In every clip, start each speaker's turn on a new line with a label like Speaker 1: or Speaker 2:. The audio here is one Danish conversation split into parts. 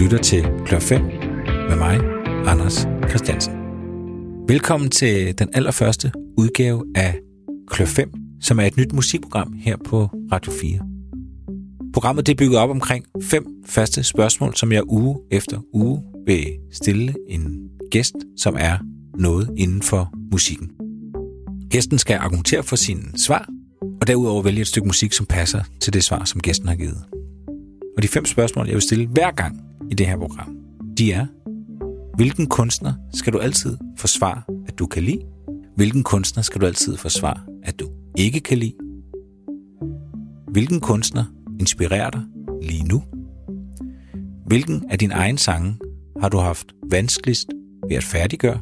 Speaker 1: lytter til Klør 5 med mig, Anders Christiansen. Velkommen til den allerførste udgave af Klør 5, som er et nyt musikprogram her på Radio 4. Programmet det er bygget op omkring fem faste spørgsmål, som jeg uge efter uge vil stille en gæst, som er noget inden for musikken. Gæsten skal argumentere for sine svar, og derudover vælge et stykke musik, som passer til det svar, som gæsten har givet. Og de fem spørgsmål, jeg vil stille hver gang i det her program, de er, hvilken kunstner skal du altid forsvare, at du kan lide? Hvilken kunstner skal du altid forsvare, at du ikke kan lide? Hvilken kunstner inspirerer dig lige nu? Hvilken af dine egne sange har du haft vanskeligst ved at færdiggøre?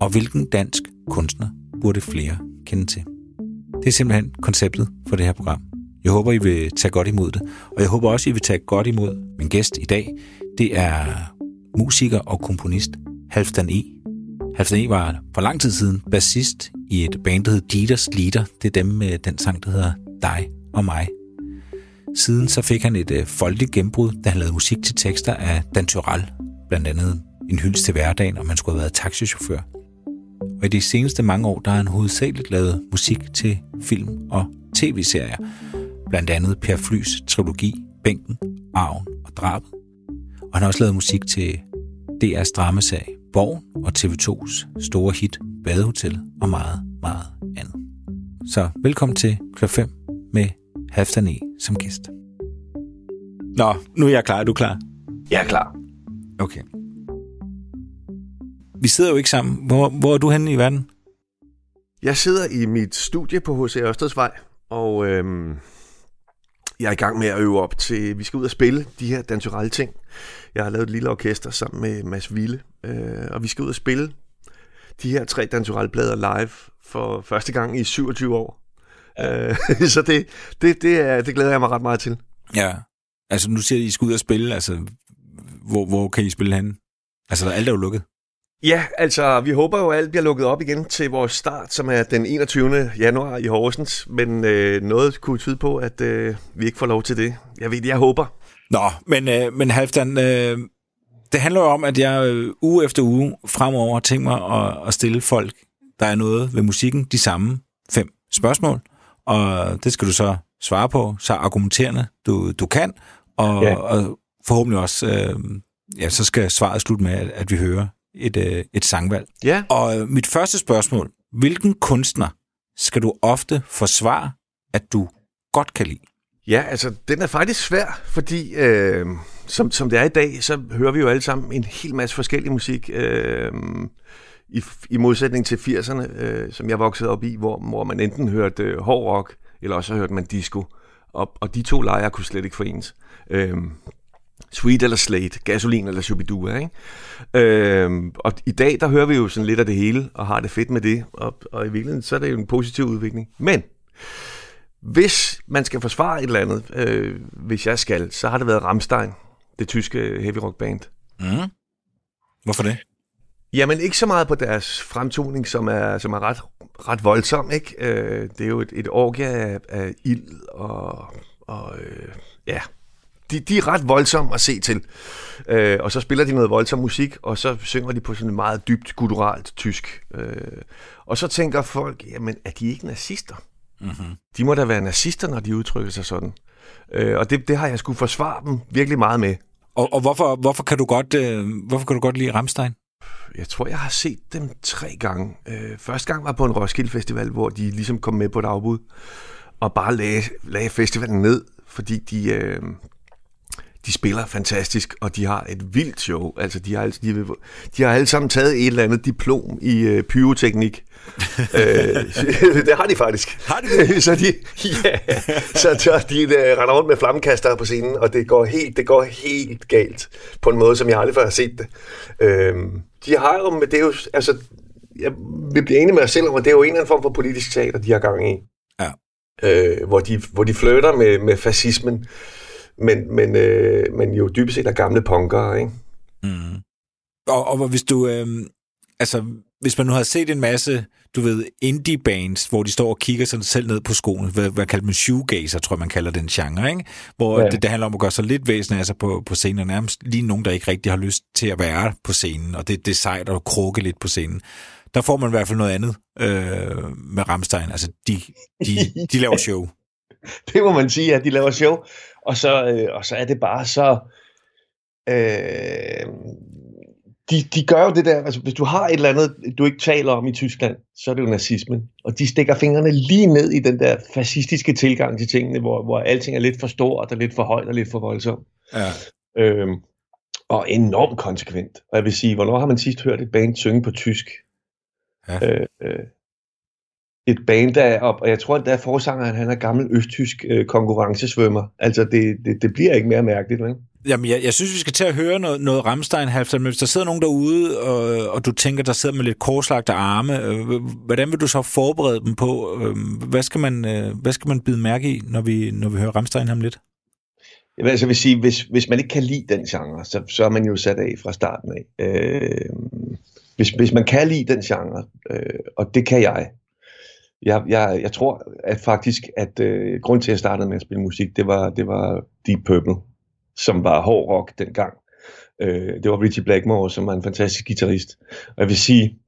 Speaker 1: Og hvilken dansk kunstner burde flere kende til? Det er simpelthen konceptet for det her program. Jeg håber, I vil tage godt imod det. Og jeg håber også, I vil tage godt imod min gæst i dag. Det er musiker og komponist Halfdan E. Halfdan E. var for lang tid siden bassist i et band, der hed Dieters Leader. Det er dem med den sang, der hedder Dig og mig. Siden så fik han et øh, folkeligt gennembrud, da han lavede musik til tekster af Dan Tyrell, blandt andet en hyldest til hverdagen, og man skulle have været taxichauffør. Og i de seneste mange år, der har han hovedsageligt lavet musik til film og tv-serier, blandt andet Per Flys trilogi Bænken, Arven og Drabet. Og han har også lavet musik til DR's dramasag Borgen og TV2's store hit Badehotel og meget, meget andet. Så velkommen til Klub 5 med Halfdan E. som gæst. Nå, nu er jeg klar. Er du klar?
Speaker 2: Jeg er klar.
Speaker 1: Okay. Vi sidder jo ikke sammen. Hvor, hvor er du henne i verden?
Speaker 2: Jeg sidder i mit studie på H.C. Ørstedsvej, og øhm, jeg er i gang med at øve op til, vi skal ud og spille de her dansurelle ting. Jeg har lavet et lille orkester sammen med Mads Ville, øh, og vi skal ud og spille de her tre dansurelle plader live for første gang i 27 år. Øh, så det, det, det, er, det glæder jeg mig ret meget til.
Speaker 1: Ja, altså nu siger I, I skal ud og spille, altså hvor, hvor kan I spille henne? Altså alt er jo lukket.
Speaker 2: Ja, altså vi håber jo, at alt bliver lukket op igen til vores start, som er den 21. januar i Horsens. Men øh, noget kunne tyde på, at øh, vi ikke får lov til det. Jeg ved jeg håber.
Speaker 1: Nå, men, øh, men Halvdan, øh, det handler jo om, at jeg øh, uge efter uge fremover tænkt mig at, at stille folk, der er noget ved musikken, de samme fem spørgsmål. Og det skal du så svare på, så argumenterende du, du kan. Og, ja. og forhåbentlig også, øh, ja, så skal svaret slutte med, at, at vi hører et, øh, et sangvalg.
Speaker 2: Ja.
Speaker 1: Og øh, mit første spørgsmål, hvilken kunstner skal du ofte forsvare, at du godt kan lide?
Speaker 2: Ja, altså den er faktisk svær, fordi øh, som, som det er i dag, så hører vi jo alle sammen en hel masse forskellig musik. Øh, i, I modsætning til 80'erne, øh, som jeg voksede op i, hvor, hvor man enten hørte øh, hård rock, eller også hørte man disco. Og, og de to lejre kunne slet ikke forenes. Øh, Sweet eller Slate, Gasolin eller Shubidua, ikke? Øhm, og i dag, der hører vi jo sådan lidt af det hele, og har det fedt med det, og, og i virkeligheden, så er det jo en positiv udvikling. Men, hvis man skal forsvare et eller andet, øh, hvis jeg skal, så har det været Rammstein, det tyske heavy rock band.
Speaker 1: Mm. Hvorfor det?
Speaker 2: Jamen ikke så meget på deres fremtoning, som er, som er ret, ret voldsom, ikke? Øh, det er jo et, et orgie af, af ild og, og øh, ja, de, de er ret voldsomme at se til. Øh, og så spiller de noget voldsom musik, og så synger de på sådan meget dybt gutturalt tysk. Øh, og så tænker folk, jamen er de ikke nazister? Mm-hmm. De må da være nazister, når de udtrykker sig sådan. Øh, og det, det har jeg skulle forsvare dem virkelig meget med.
Speaker 1: Og, og hvorfor, hvorfor, kan du godt, øh, hvorfor kan du godt lide Ramstein?
Speaker 2: Jeg tror, jeg har set dem tre gange. Øh, første gang var på en Roskilde Festival, hvor de ligesom kom med på et afbud, og bare lagde, lagde festivalen ned, fordi de, øh, de spiller fantastisk, og de har et vildt show. Altså, de har, altså, de, de har alle sammen taget et eller andet diplom i øh, pyroteknik. øh, det har de faktisk.
Speaker 1: Har de det?
Speaker 2: så de, ja, så, så de uh, render rundt med flammekaster på scenen, og det går helt, det går helt galt på en måde, som jeg aldrig før har set det. Øh, de har jo, det er jo, altså, jeg vil blive enig med mig selv om, at det er jo en eller anden form for politisk teater, de har gang i.
Speaker 1: Ja.
Speaker 2: Øh, hvor, de, hvor de flytter med, med fascismen men, men, øh, men jo dybest set er gamle punkere, ikke?
Speaker 1: Mm. Og, og hvis du... Øh, altså, hvis man nu har set en masse, du ved, indie bands, hvor de står og kigger sig selv ned på skoene, hvad, hvad kalder man shoegazer, tror jeg, man kalder den genre, ikke? Hvor ja. det, det handler om at gøre sig lidt væsen af sig på, på scenen, og nærmest lige nogen, der ikke rigtig har lyst til at være på scenen, og det, det er sejt at krukke lidt på scenen. Der får man i hvert fald noget andet øh, med Ramstein. Altså, de, de, de laver show.
Speaker 2: det må man sige, at de laver show, og så, øh, og så er det bare så... Øh, de, de gør jo det der, altså hvis du har et eller andet, du ikke taler om i Tyskland, så er det jo nazismen. Og de stikker fingrene lige ned i den der fascistiske tilgang til tingene, hvor, hvor alting er lidt for stort, og lidt for højt og lidt for voldsomt. Ja. Øhm, og enormt konsekvent. Og jeg vil sige, hvornår har man sidst hørt et band synge på tysk? Ja. Øh, øh, et band, der er op, og jeg tror, at der er forsangeren, han er gammel østtysk øh, konkurrencesvømmer. Altså, det, det, det bliver ikke mere mærkeligt, vel?
Speaker 1: Jamen, jeg, jeg synes, vi skal til at høre noget, noget Ramstein halvfjerds, men hvis der sidder nogen derude, og, og du tænker, der sidder med lidt korslagte arme, øh, hvordan vil du så forberede dem på? Øh, hvad, skal man, øh, hvad skal man bide mærke i, når vi, når vi hører Ramstein ham lidt?
Speaker 2: Jeg vil altså vil sige, hvis, hvis man ikke kan lide den genre, så, så er man jo sat af fra starten af. Øh, hvis, hvis man kan lide den genre, øh, og det kan jeg, jeg, jeg, jeg tror at faktisk, at øh, grund til, at jeg startede med at spille musik, det var, det var Deep Purple, som var hård rock dengang. Øh, det var Richie Blackmore, som var en fantastisk guitarist. Og jeg vil sige,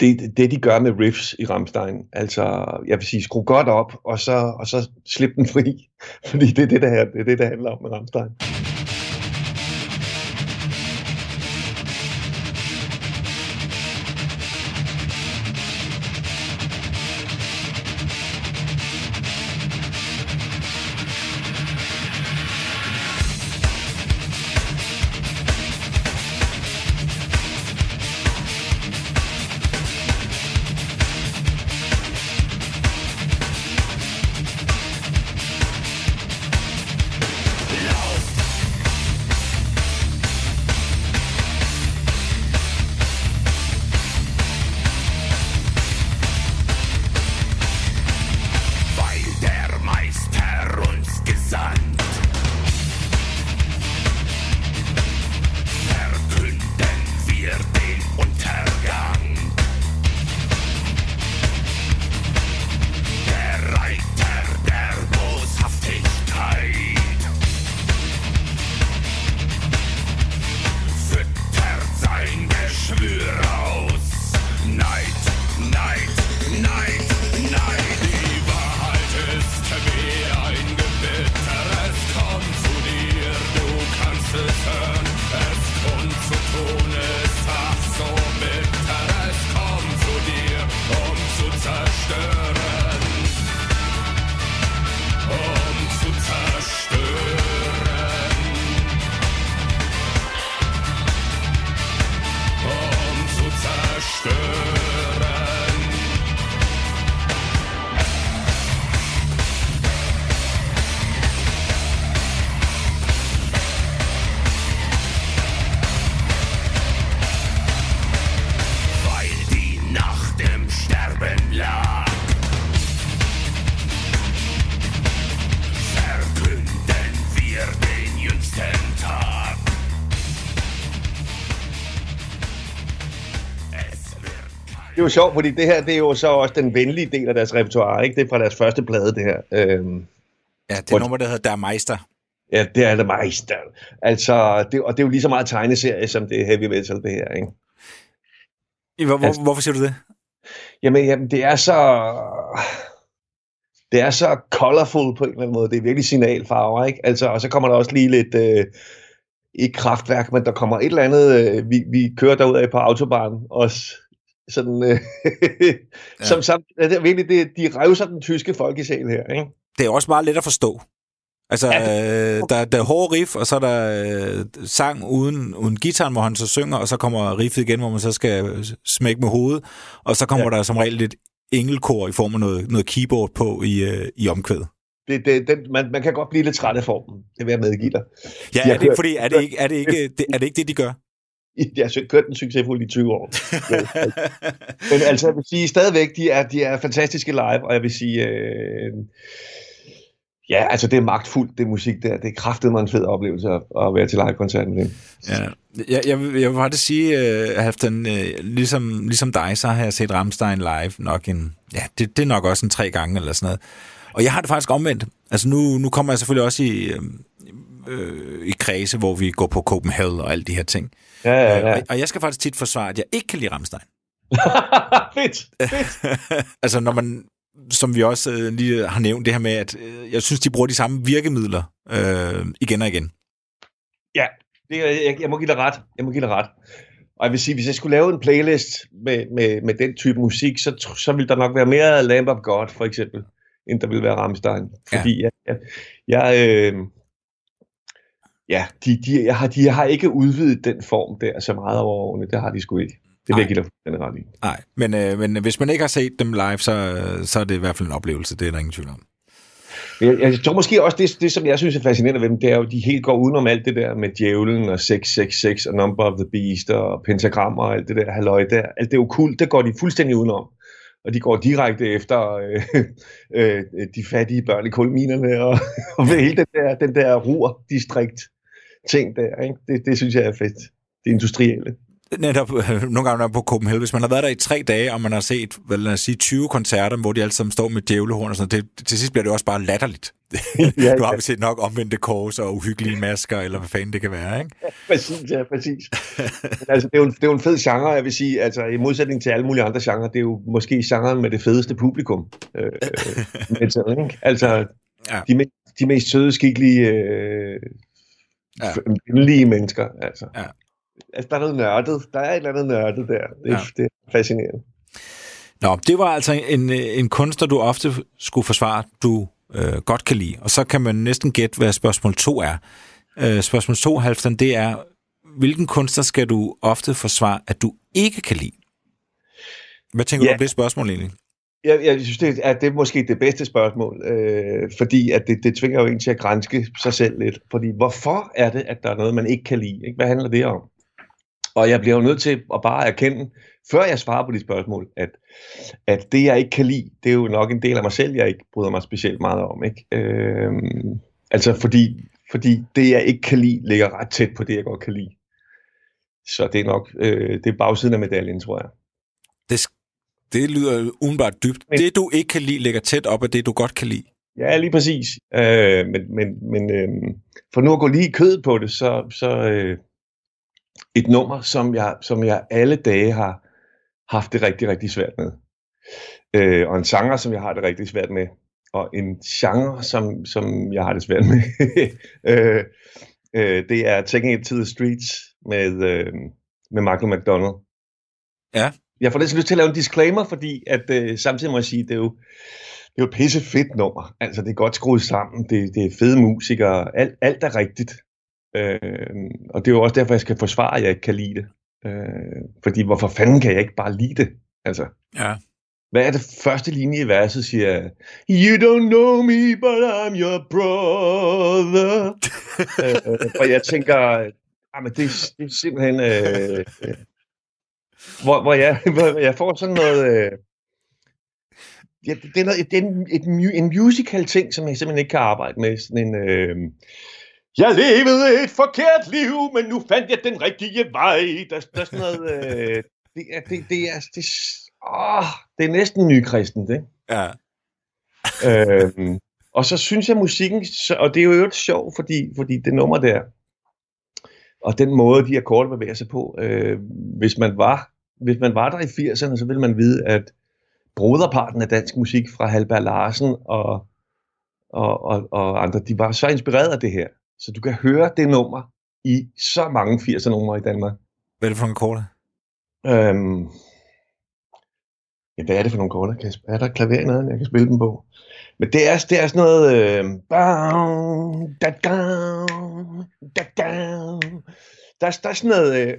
Speaker 2: det, det de gør med riffs i Ramstein, altså jeg vil sige, skru godt op, og så, og så slip den fri. Fordi det er det, der, det, er det, der handler om med Ramstein. Er jo sjovt, fordi det her det er jo så også den venlige del af deres repertoire, ikke? Det er fra deres første plade, det her. Øhm,
Speaker 1: ja, det er nummer, der hedder Der Meister.
Speaker 2: Ja, det er Der Meister. Altså, det, og det er jo lige så meget tegneserie, som det er heavy metal, det her, ikke?
Speaker 1: Hvor, hvor, altså, hvorfor siger du det?
Speaker 2: Jamen, jamen, det er så... Det er så colorful på en eller anden måde. Det er virkelig signalfarver, ikke? Altså, og så kommer der også lige lidt... Øh, ikke kraftværk, men der kommer et eller andet, øh, vi, vi kører derud af på autobahn også, sådan, øh, ja. som, det er virkelig, det, de revser den tyske folkesjæl her, ikke?
Speaker 1: Det er også meget let at forstå. Altså, ja, det... øh, der, der er hårde riff, og så er der øh, sang uden, uden guitar, hvor han så synger, og så kommer riffet igen, hvor man så skal smække med hovedet, og så kommer ja. der som regel lidt engelkor i form af noget, noget keyboard på i, øh, i omkvædet.
Speaker 2: Det, det, den, man, man kan godt blive lidt træt af formen, det vil jeg medgive dig.
Speaker 1: Ja, er det, fordi, er, det ikke, er, det ikke, det, er det ikke det, de gør?
Speaker 2: Jeg har kørt den succesfuldt i 20 år. Men altså, jeg vil sige, stadigvæk, de er, de er fantastiske live, og jeg vil sige, øh, Ja, altså det er magtfuldt, det musik der. Det er kraftet mig en fed oplevelse at, at være til live-koncert med dem.
Speaker 1: Ja, jeg, jeg, vil, jeg vil faktisk sige, uh, Halfdan, uh, ligesom, ligesom dig, så har jeg set Ramstein live nok en, ja, det, det er nok også en tre gange eller sådan noget. Og jeg har det faktisk omvendt. Altså nu, nu kommer jeg selvfølgelig også i, øh, øh, i kredse, hvor vi går på Copenhagen og alle de her ting.
Speaker 2: Ja, ja, ja.
Speaker 1: Og, og jeg skal faktisk tit forsvare, at jeg ikke kan lide Ramstein.
Speaker 2: fedt, fedt.
Speaker 1: altså når man, som vi også øh, lige har nævnt, det her med, at øh, jeg synes, de bruger de samme virkemidler øh, igen og igen.
Speaker 2: Ja, det, jeg, jeg må give dig ret. Jeg må give dig ret. Og jeg vil sige, hvis jeg skulle lave en playlist med, med, med den type musik, så, så ville der nok være mere Lamb of God, for eksempel, end der ville være Rammstein. Fordi ja. jeg, jeg, jeg øh, ja, de, de, jeg har, de har ikke udvidet den form der så meget over årene. Det har de sgu ikke. Det vil jeg give dig ret i.
Speaker 1: Nej, men, øh, men hvis man ikke har set dem live, så, så er det i hvert fald en oplevelse. Det er der ingen tvivl om.
Speaker 2: Jeg, jeg tror måske også, det, det som jeg synes er fascinerende ved dem, det er jo, at de helt går udenom alt det der med djævlen og 666 og Number of the Beast og pentagrammer og alt det der halløj der. Alt det er jo kult, det går de fuldstændig udenom. Og de går direkte efter øh, øh, de fattige børn i kulminerne og, og hele den der, den der rur-distrikt ting der. Ikke? Det, det synes jeg er fedt. Det industrielle
Speaker 1: netop nogle gange på Copenhagen, hvis man har været der i tre dage, og man har set, hvad lad os sige, 20 koncerter, hvor de alle sammen står med djævlehorn og sådan det, til sidst bliver det også bare latterligt. ja, du har ja. set nok omvendte kors og uhyggelige masker, eller hvad fanden det kan være, ikke?
Speaker 2: Ja, præcis, ja, præcis. altså, det, er jo en, det er jo en fed genre, jeg vil sige, altså i modsætning til alle mulige andre genrer, det er jo måske genren med det fedeste publikum. Øh, metal, ikke? Altså, ja. de, de mest søde, skikkelige, øh, ja. mennesker, altså. Ja altså, der er noget nørdet. Der er et eller andet nørdet der. Det, ja. det er fascinerende.
Speaker 1: Nå, det var altså en, en kunstner, du ofte skulle forsvare, du øh, godt kan lide. Og så kan man næsten gætte, hvad spørgsmål 2 er. Øh, spørgsmål 2, Halvdan, det er, hvilken kunstner skal du ofte forsvare, at du ikke kan lide? Hvad tænker ja. du om det spørgsmål egentlig?
Speaker 2: Jeg, jeg synes, det er, det er måske det bedste spørgsmål, øh, fordi at det, det tvinger jo en til at grænske sig selv lidt. Fordi hvorfor er det, at der er noget, man ikke kan lide? Ikke? Hvad handler det om? Og jeg bliver jo nødt til at bare erkende, før jeg svarer på de spørgsmål, at, at det, jeg ikke kan lide, det er jo nok en del af mig selv, jeg ikke bryder mig specielt meget om. Ikke? Øhm, altså fordi, fordi det, jeg ikke kan lide, ligger ret tæt på det, jeg godt kan lide. Så det er nok øh, det er bagsiden af medaljen, tror jeg.
Speaker 1: Det, det lyder udenbart dybt. Men, det, du ikke kan lide, ligger tæt op af det, du godt kan lide.
Speaker 2: Ja, lige præcis. Øh, men men, men øh, for nu at gå lige kød på det, så, så, øh, et nummer, som jeg, som jeg alle dage har haft det rigtig, rigtig svært med. Øh, og en sanger, som jeg har det rigtig svært med. Og en genre, som, som jeg har det svært med. øh, øh, det er Taking It to the Streets med, øh, med Michael McDonald.
Speaker 1: Ja.
Speaker 2: Jeg får lidt lyst til at lave en disclaimer, fordi at øh, samtidig må jeg sige, det er jo, det er jo et pisse fedt nummer. Altså, det er godt skruet sammen, det, det er fede musikere, alt, alt er rigtigt. Øh, og det er jo også derfor, jeg skal forsvare, at jeg ikke kan lide det. Øh, fordi hvorfor fanden kan jeg ikke bare lide det? Altså,
Speaker 1: ja.
Speaker 2: Hvad er det første linje i verset, siger You don't know me, but I'm your brother. øh, og jeg tænker, ah, men det, det er simpelthen... Øh, øh, hvor, hvor, jeg, hvor jeg får sådan noget... Øh, ja, det er, noget, det er en, et, en musical ting, som jeg simpelthen ikke kan arbejde med. Sådan en... Øh, jeg levede et forkert liv, men nu fandt jeg den rigtige vej. Der, der er sådan noget... Øh, det, er, det, det, er, det, åh, det er næsten nykristent, ikke?
Speaker 1: Ja.
Speaker 2: øhm, og så synes jeg musikken, og det er jo øvrigt sjovt, fordi, fordi det nummer der, og den måde, de akkorder bevæger sig på, øh, hvis, man var, hvis man var der i 80'erne, så ville man vide, at broderparten af dansk musik fra Halberg Larsen og, og, og, og andre, de var så inspireret af det her. Så du kan høre det nummer i så mange 80'er numre i Danmark.
Speaker 1: Hvad er det for nogle akkorder?
Speaker 2: Øhm, ja, hvad er det for nogle akkorder? Kan jeg, er der klaver i noget, jeg kan spille dem på? Men det er, det er sådan noget... Øh, bam, da, da, da, da. Der, der er sådan noget... Øh,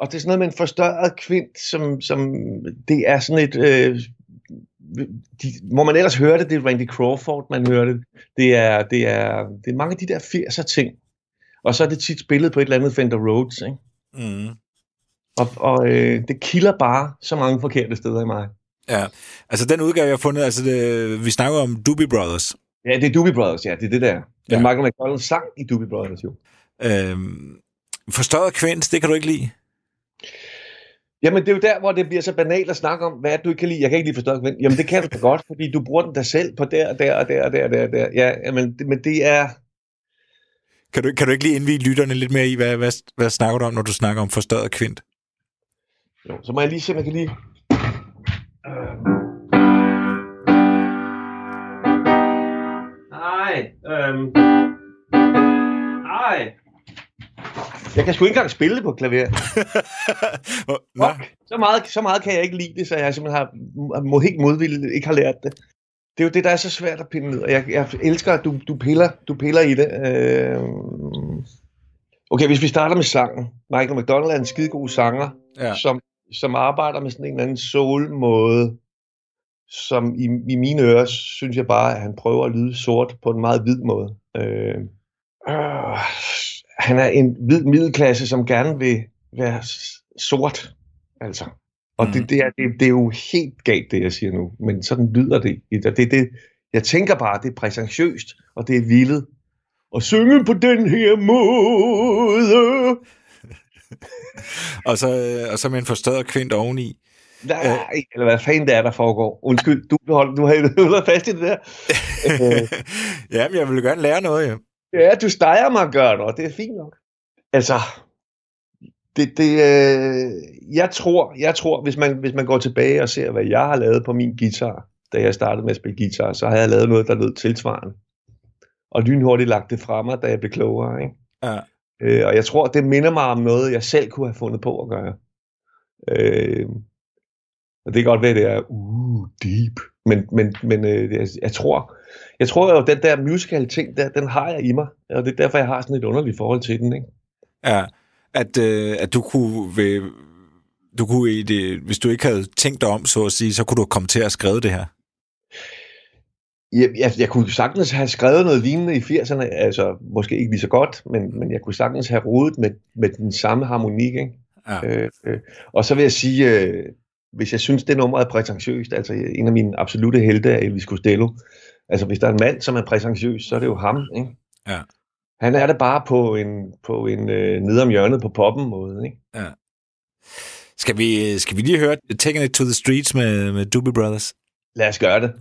Speaker 2: og det er sådan noget med en forstørret kvint, som, som det er sådan et øh, de, hvor man ellers hørte det, det er Randy Crawford, man hørte det. Er, det, er, det er mange af de der 80'er ting. Og så er det tit spillet på et eller andet Fender Rhodes, ikke?
Speaker 1: Mm.
Speaker 2: Og, og øh, det kilder bare så mange forkerte steder i mig.
Speaker 1: Ja, altså den udgave, jeg har fundet, altså det, vi snakker om Doobie Brothers.
Speaker 2: Ja, det er Doobie Brothers, ja, det er det der. Men ja. Michael McDonald sang i Doobie Brothers jo.
Speaker 1: Øhm, forstørret kvint, det kan du ikke lide?
Speaker 2: Jamen, det er jo der, hvor det bliver så banalt at snakke om, hvad du ikke kan lide. Jeg kan ikke lide forstørret kvint. Jamen, det kan du da godt, fordi du bruger den der selv på der, og der, og der, og der, og der, der. Ja, men, men det er...
Speaker 1: Kan du, kan du ikke lige indvide lytterne lidt mere i, hvad, hvad, hvad snakker du om, når du snakker om forstørret kvint?
Speaker 2: Jo, så må jeg lige se, om jeg kan lige... Nej, øhm... Nej. Jeg kan sgu ikke engang spille det på klaver.
Speaker 1: Nå.
Speaker 2: så, meget, så meget kan jeg ikke lide det, så jeg simpelthen har må helt modvilligt ikke har lært det. Det er jo det, der er så svært at pinde ned, og jeg, jeg elsker, at du, du, piller, du piller i det. Øh... Okay, hvis vi starter med sangen. Michael McDonald er en skidegod sanger,
Speaker 1: Ja.
Speaker 2: som, som arbejder med sådan en eller anden soul-måde, som i, i mine ører, synes jeg bare, at han prøver at lyde sort på en meget hvid måde. Øh, øh, han er en hvid middelklasse, som gerne vil være sort, altså. Og
Speaker 1: Mm.
Speaker 2: det, det, er, det, det er jo helt galt, det jeg siger nu, men sådan lyder det. Og det, det jeg tænker bare, det er præsentiøst, og det er vildt. Og synge på den her måde.
Speaker 1: Og så, øh, og så med en forstørret kvint oveni.
Speaker 2: Nej, eller hvad fanden det er, der foregår. Undskyld, du, hold, du har har fast i det der. Øh,
Speaker 1: Jamen, jeg vil gerne lære noget, ja.
Speaker 2: Ja, du steger mig, gør det, og det er fint nok. Altså, det, det, øh, jeg tror, jeg tror hvis, man, hvis man går tilbage og ser, hvad jeg har lavet på min guitar, da jeg startede med at spille guitar, så har jeg lavet noget, der lød tilsvarende. Og lynhurtigt lagt det fra mig, da jeg blev klogere. Ikke?
Speaker 1: Ja.
Speaker 2: Øh, og jeg tror, det minder mig om noget, jeg selv kunne have fundet på at gøre. Øh, og det kan godt være, det er uh, deep. Men, men, men øh, jeg, jeg tror, jeg tror jo, den der musical ting, der, den har jeg i mig. Og det er derfor, jeg har sådan et underligt forhold til den. Ikke?
Speaker 1: ja. At, øh, at du kunne, ved, du kunne i det, hvis du ikke havde tænkt dig om, så at sige, så kunne du komme til at skrive det her.
Speaker 2: Jeg, jeg, jeg kunne sagtens have skrevet noget lignende i 80'erne, altså måske ikke lige så godt, men, men jeg kunne sagtens have rodet med, med den samme harmonik. Ikke?
Speaker 1: Ja.
Speaker 2: Øh, øh, og så vil jeg sige, øh, hvis jeg synes, det nummer er prætentiøst, altså en af mine absolute helte er Elvis Costello. Altså hvis der er en mand, som er prætentiøs, så er det jo ham. Ikke?
Speaker 1: Ja.
Speaker 2: Han er det bare på en, på en øh, nede om hjørnet på poppen måde. Ikke?
Speaker 1: Skal vi, skal vi lige høre Taking It to the Streets med, med Doobie Brothers?
Speaker 2: Lad os gøre det.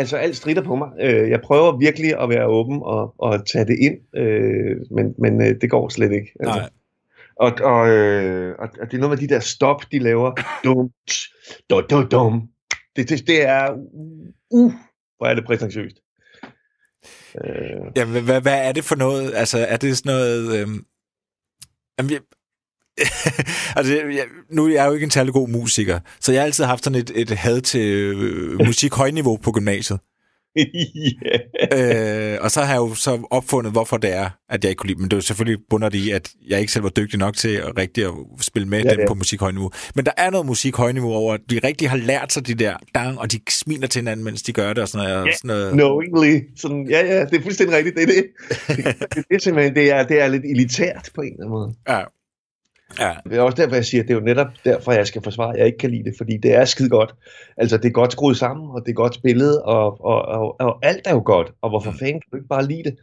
Speaker 2: Altså alt strider på mig. Øh, Jeg prøver virkelig at være åben og, og tage det ind, øh, men, men øh, det går slet ikke. Altså.
Speaker 1: Nej.
Speaker 2: Og, og, øh, og, og det er noget med de der stop, de laver. Dum, dum, dum, dum. Det, det, det er... Uh, hvor er det præsentøst. Øh,
Speaker 1: Jamen, hvad, hvad er det for noget? Altså, er det sådan noget... Øhm... Jamen. altså, jeg, nu er jeg jo ikke en særlig god musiker, så jeg har altid haft sådan et, et had til øh, musik højniveau på gymnasiet.
Speaker 2: yeah.
Speaker 1: øh, og så har jeg jo så opfundet, hvorfor det er, at jeg ikke kunne lide. Men det er jo selvfølgelig bunder det i, at jeg ikke selv var dygtig nok til at rigtig at spille med
Speaker 2: Ja,
Speaker 1: dem
Speaker 2: ja.
Speaker 1: på musik højniveau. Men der er noget musik højniveau over, at de rigtig har lært sig de der dang, og de smiler til hinanden, mens de gør det, og sådan noget.
Speaker 2: Ja,
Speaker 1: og sådan noget.
Speaker 2: Knowingly. Sådan, ja, ja, det er fuldstændig rigtigt. Det er det. Det, det, det simpelthen, det er, det er lidt elitært på en eller anden måde.
Speaker 1: Ja. Ja,
Speaker 2: Det er også derfor, jeg siger, at det er jo netop derfor, jeg skal forsvare, at jeg ikke kan lide det, fordi det er skide godt. Altså, det er godt skruet sammen, og det er godt spillet, og, og, og, og alt er jo godt, og hvorfor fanden kan du ikke bare lide det?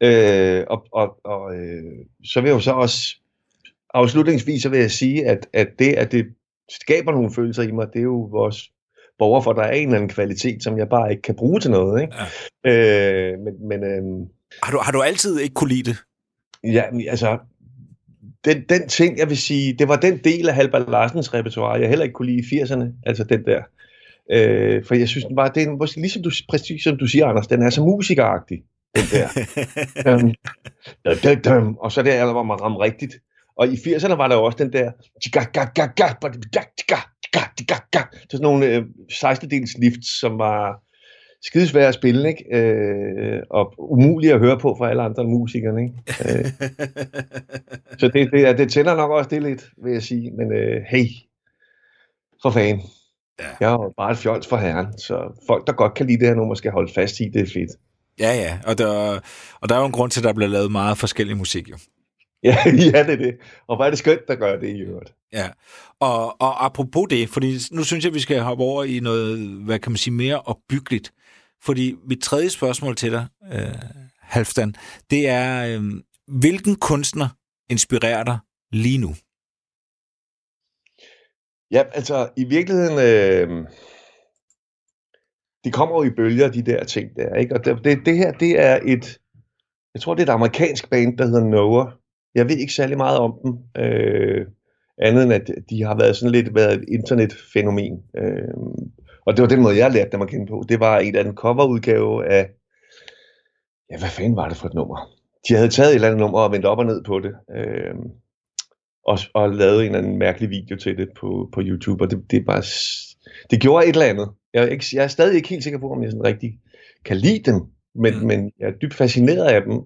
Speaker 2: Øh, og og, og øh, så vil jeg jo så også, afslutningsvis så vil jeg sige, at, at det, at det skaber nogle følelser i mig, det er jo vores borger, for der er en eller anden kvalitet, som jeg bare ikke kan bruge til noget, ikke? Ja. Øh, men, men øh,
Speaker 1: Har du, har du altid ikke kunne lide det?
Speaker 2: Ja, altså, den, den ting, jeg vil sige, det var den del af Halber Larsens repertoire, jeg heller ikke kunne lide i 80'erne, altså den der. Øh, for jeg synes den bare, det er måske ligesom du, præcis som du siger, Anders, den er så musikeragtig, den der. um, dum, dum, dum, og så der, hvor man rammer rigtigt. Og i 80'erne var der også den der, det er sådan nogle øh, 16-dels lifts, som var skidesvære at spille, ikke? Øh, og umulige at høre på for alle andre end musikerne, ikke? Øh, så det, det, det tænder nok også det lidt, vil jeg sige. Men øh, hey, for fanden.
Speaker 1: Ja.
Speaker 2: Jeg er jo bare et fjols for herren, så folk, der godt kan lide det her nummer, skal holde fast i, det er fedt.
Speaker 1: Ja, ja. Og der, og der er jo en grund til, at der bliver lavet meget forskellig musik, jo.
Speaker 2: Ja, ja, det er det. Og hvor er det skønt, der gør det i øvrigt.
Speaker 1: Ja. Og, og apropos det, fordi nu synes jeg, vi skal hoppe over i noget, hvad kan man sige, mere opbyggeligt. Fordi mit tredje spørgsmål til dig, øh, Halfdan, det er, øh, hvilken kunstner inspirerer dig lige nu?
Speaker 2: Ja, altså i virkeligheden, øh, de kommer jo i bølger, de der ting der, ikke? Og det, det, det her, det er et, jeg tror det er et amerikansk band, der hedder Noah. Jeg ved ikke særlig meget om dem, øh, andet end at de har været sådan lidt været et internetfænomen. Øh, og det var den måde, jeg lærte dem at kende på. Det var en eller anden coverudgave af, ja, hvad fanden var det for et nummer? De havde taget et eller andet nummer og vendt op og ned på det. Øh, og, og lavet en eller anden mærkelig video til det på, på YouTube, og det, det er bare, det gjorde et eller andet. Jeg er, ikke, jeg er stadig ikke helt sikker på, om jeg sådan rigtig kan lide dem, men,
Speaker 1: mm.
Speaker 2: men jeg er dybt fascineret af dem.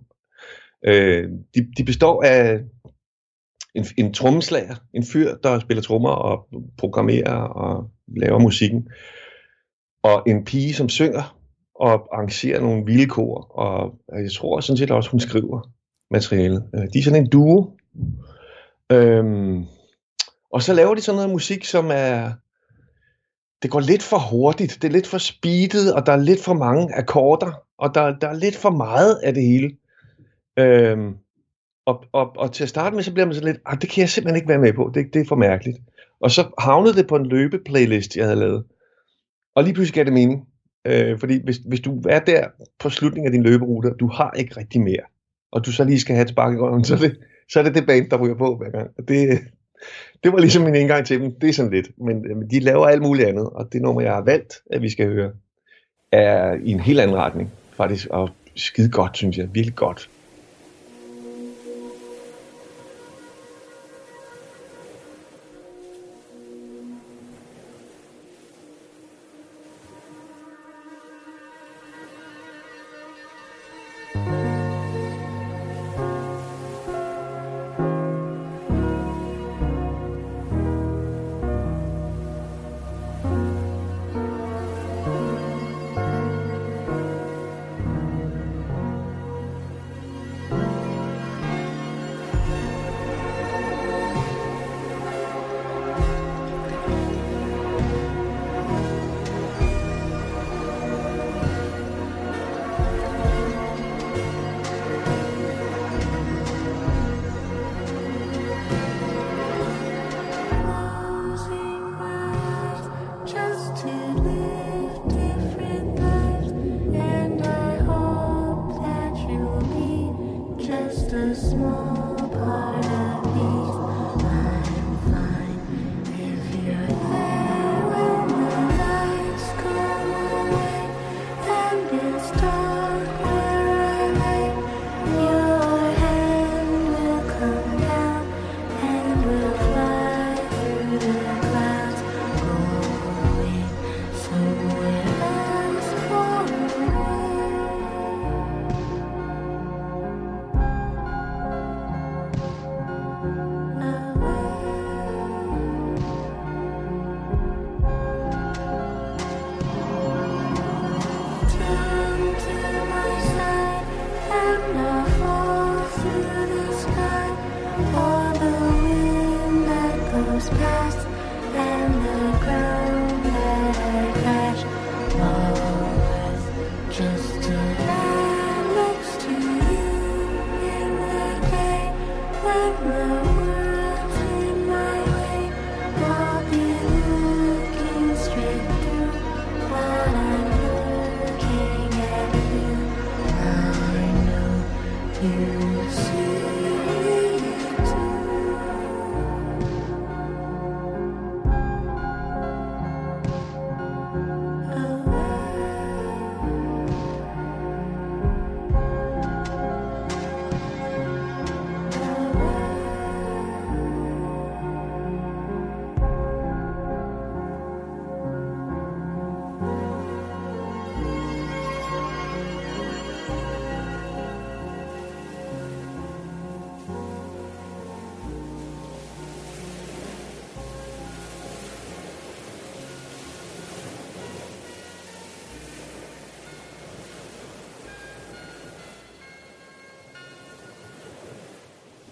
Speaker 2: Øh, de, de består af en, en trommeslager, en fyr, der spiller trommer og programmerer og laver musikken, og en pige, som synger og arrangerer nogle vilde kor, og jeg tror sådan set også, hun skriver materialet. Øh, de er sådan en duo, Øhm, og så laver de sådan noget musik, som er... Det går lidt for hurtigt, det er lidt for speedet, og der er lidt for mange akkorder, og der, der er lidt for meget af det hele. Øhm, og, og, og til at starte med, så bliver man sådan lidt, ah, det kan jeg simpelthen ikke være med på, det, det er for mærkeligt. Og så havnede det på en løbeplaylist, jeg havde lavet. Og lige pludselig gav det mening. Øh, fordi hvis, hvis du er der på slutningen af din løberute, og du har ikke rigtig mere, og du så lige skal have et spark i røven, så er det, så er det det band, der ryger på hver gang. Og det, det var ligesom min indgang til dem. Det er sådan lidt. Men, øh, men de laver alt muligt andet, og det nummer, jeg har valgt, at vi skal høre, er i en helt anden retning. Faktisk, og skide godt, synes jeg. Virkelig godt.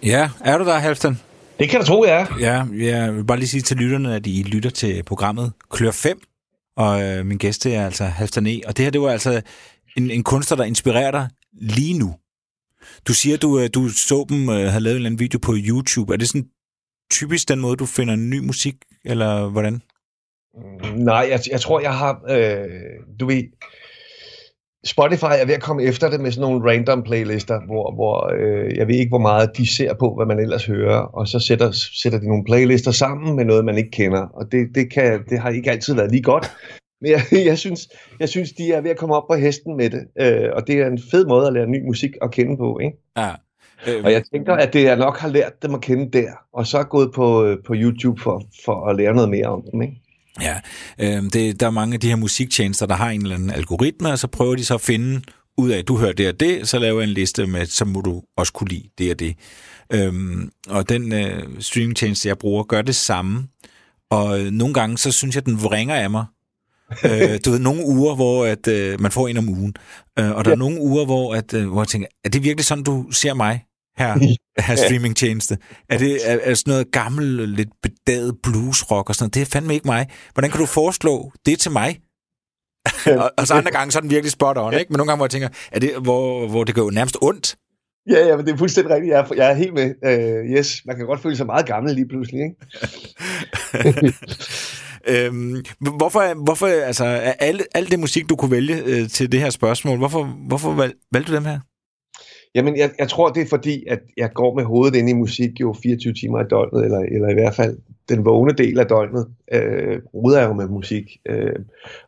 Speaker 1: Ja, er du der, Halvdan?
Speaker 2: Det kan du tro, jeg er.
Speaker 1: Ja, jeg vil bare lige sige til lytterne, at I lytter til programmet Klør 5, og øh, min gæst er altså Halvdan E. Og det her, det var altså en, en kunstner, der inspirerer dig lige nu. Du siger, du, øh, du så dem, øh, havde lavet en eller anden video på YouTube. Er det sådan typisk den måde, du finder ny musik, eller hvordan?
Speaker 2: Nej, jeg, jeg tror, jeg har... Øh, du ved... Spotify er ved at komme efter det med sådan nogle random playlister, hvor, hvor øh, jeg ved ikke, hvor meget de ser på, hvad man ellers hører, og så sætter, sætter de nogle playlister sammen med noget, man ikke kender. Og det, det, kan, det har ikke altid været lige godt. Men jeg, jeg, synes, jeg synes, de er ved at komme op på hesten med det, øh, og det er en fed måde at lære ny musik at kende på. Ikke?
Speaker 1: Ja. Øh,
Speaker 2: Og jeg tænker, at det jeg nok har lært dem at kende der, og så er gået på, øh, på YouTube for, for at lære noget mere om dem. Ikke?
Speaker 1: Ja, øh, det, der er mange af de her musiktjenester, der har en eller anden algoritme, og så prøver de så at finde ud af, at du hører det og det, så laver jeg en liste med, så må du også kunne lide det og det. Øhm, og den øh, streamingtjeneste, jeg bruger, gør det samme. Og øh, nogle gange, så synes jeg, den vringer af mig. øh, du ved, nogle uger, hvor at, øh, man får en om ugen. Øh, og der ja. er nogle uger, hvor, at, øh, hvor jeg tænker, er det virkelig sådan, du ser mig? Her, her streamingtjeneste. Er det er, er sådan noget gammel, lidt bedaget bluesrock og sådan noget? Det er fandme ikke mig. Hvordan kan du foreslå det til mig? og, og så andre gange, så er den virkelig spot on, ikke? Men nogle gange, hvor jeg tænker, er det, hvor, hvor det går jo nærmest ondt.
Speaker 2: Ja, ja, men det er fuldstændig rigtigt. Jeg er, jeg er helt med. Uh, yes, man kan godt føle sig meget gammel lige pludselig, ikke?
Speaker 1: øhm, hvorfor, hvorfor, altså, alt, alt det musik, du kunne vælge øh, til det her spørgsmål, hvorfor, hvorfor valg, valgte du dem her?
Speaker 2: Jamen, jeg, jeg tror, det er fordi, at jeg går med hovedet ind i musik jo 24 timer i døgnet, eller, eller i hvert fald den vågne del af døgnet, øh, ruder jeg jo med musik. Øh,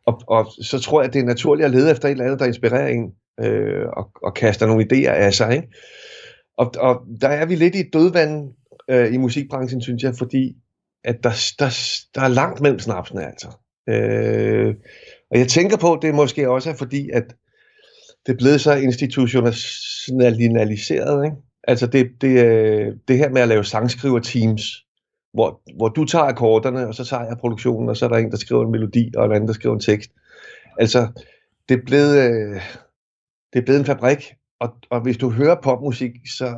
Speaker 2: og, og så tror jeg, at det er naturligt at lede efter et eller andet, der inspirerer en, øh, og, og kaster nogle idéer af sig. Ikke? Og, og der er vi lidt i dødvand øh, i musikbranchen, synes jeg, fordi at der, der, der er langt mellem snapsene, altså. Øh, og jeg tænker på, at det måske også er fordi, at det er blevet så institutionaliseret, ikke? Altså det, det, øh, det her med at lave sangskriver-teams, hvor, hvor du tager akkorderne, og så tager jeg produktionen, og så er der en, der skriver en melodi, og en anden, der skriver en tekst. Altså, det er blevet, øh, det er blevet en fabrik, og, og hvis du hører popmusik, så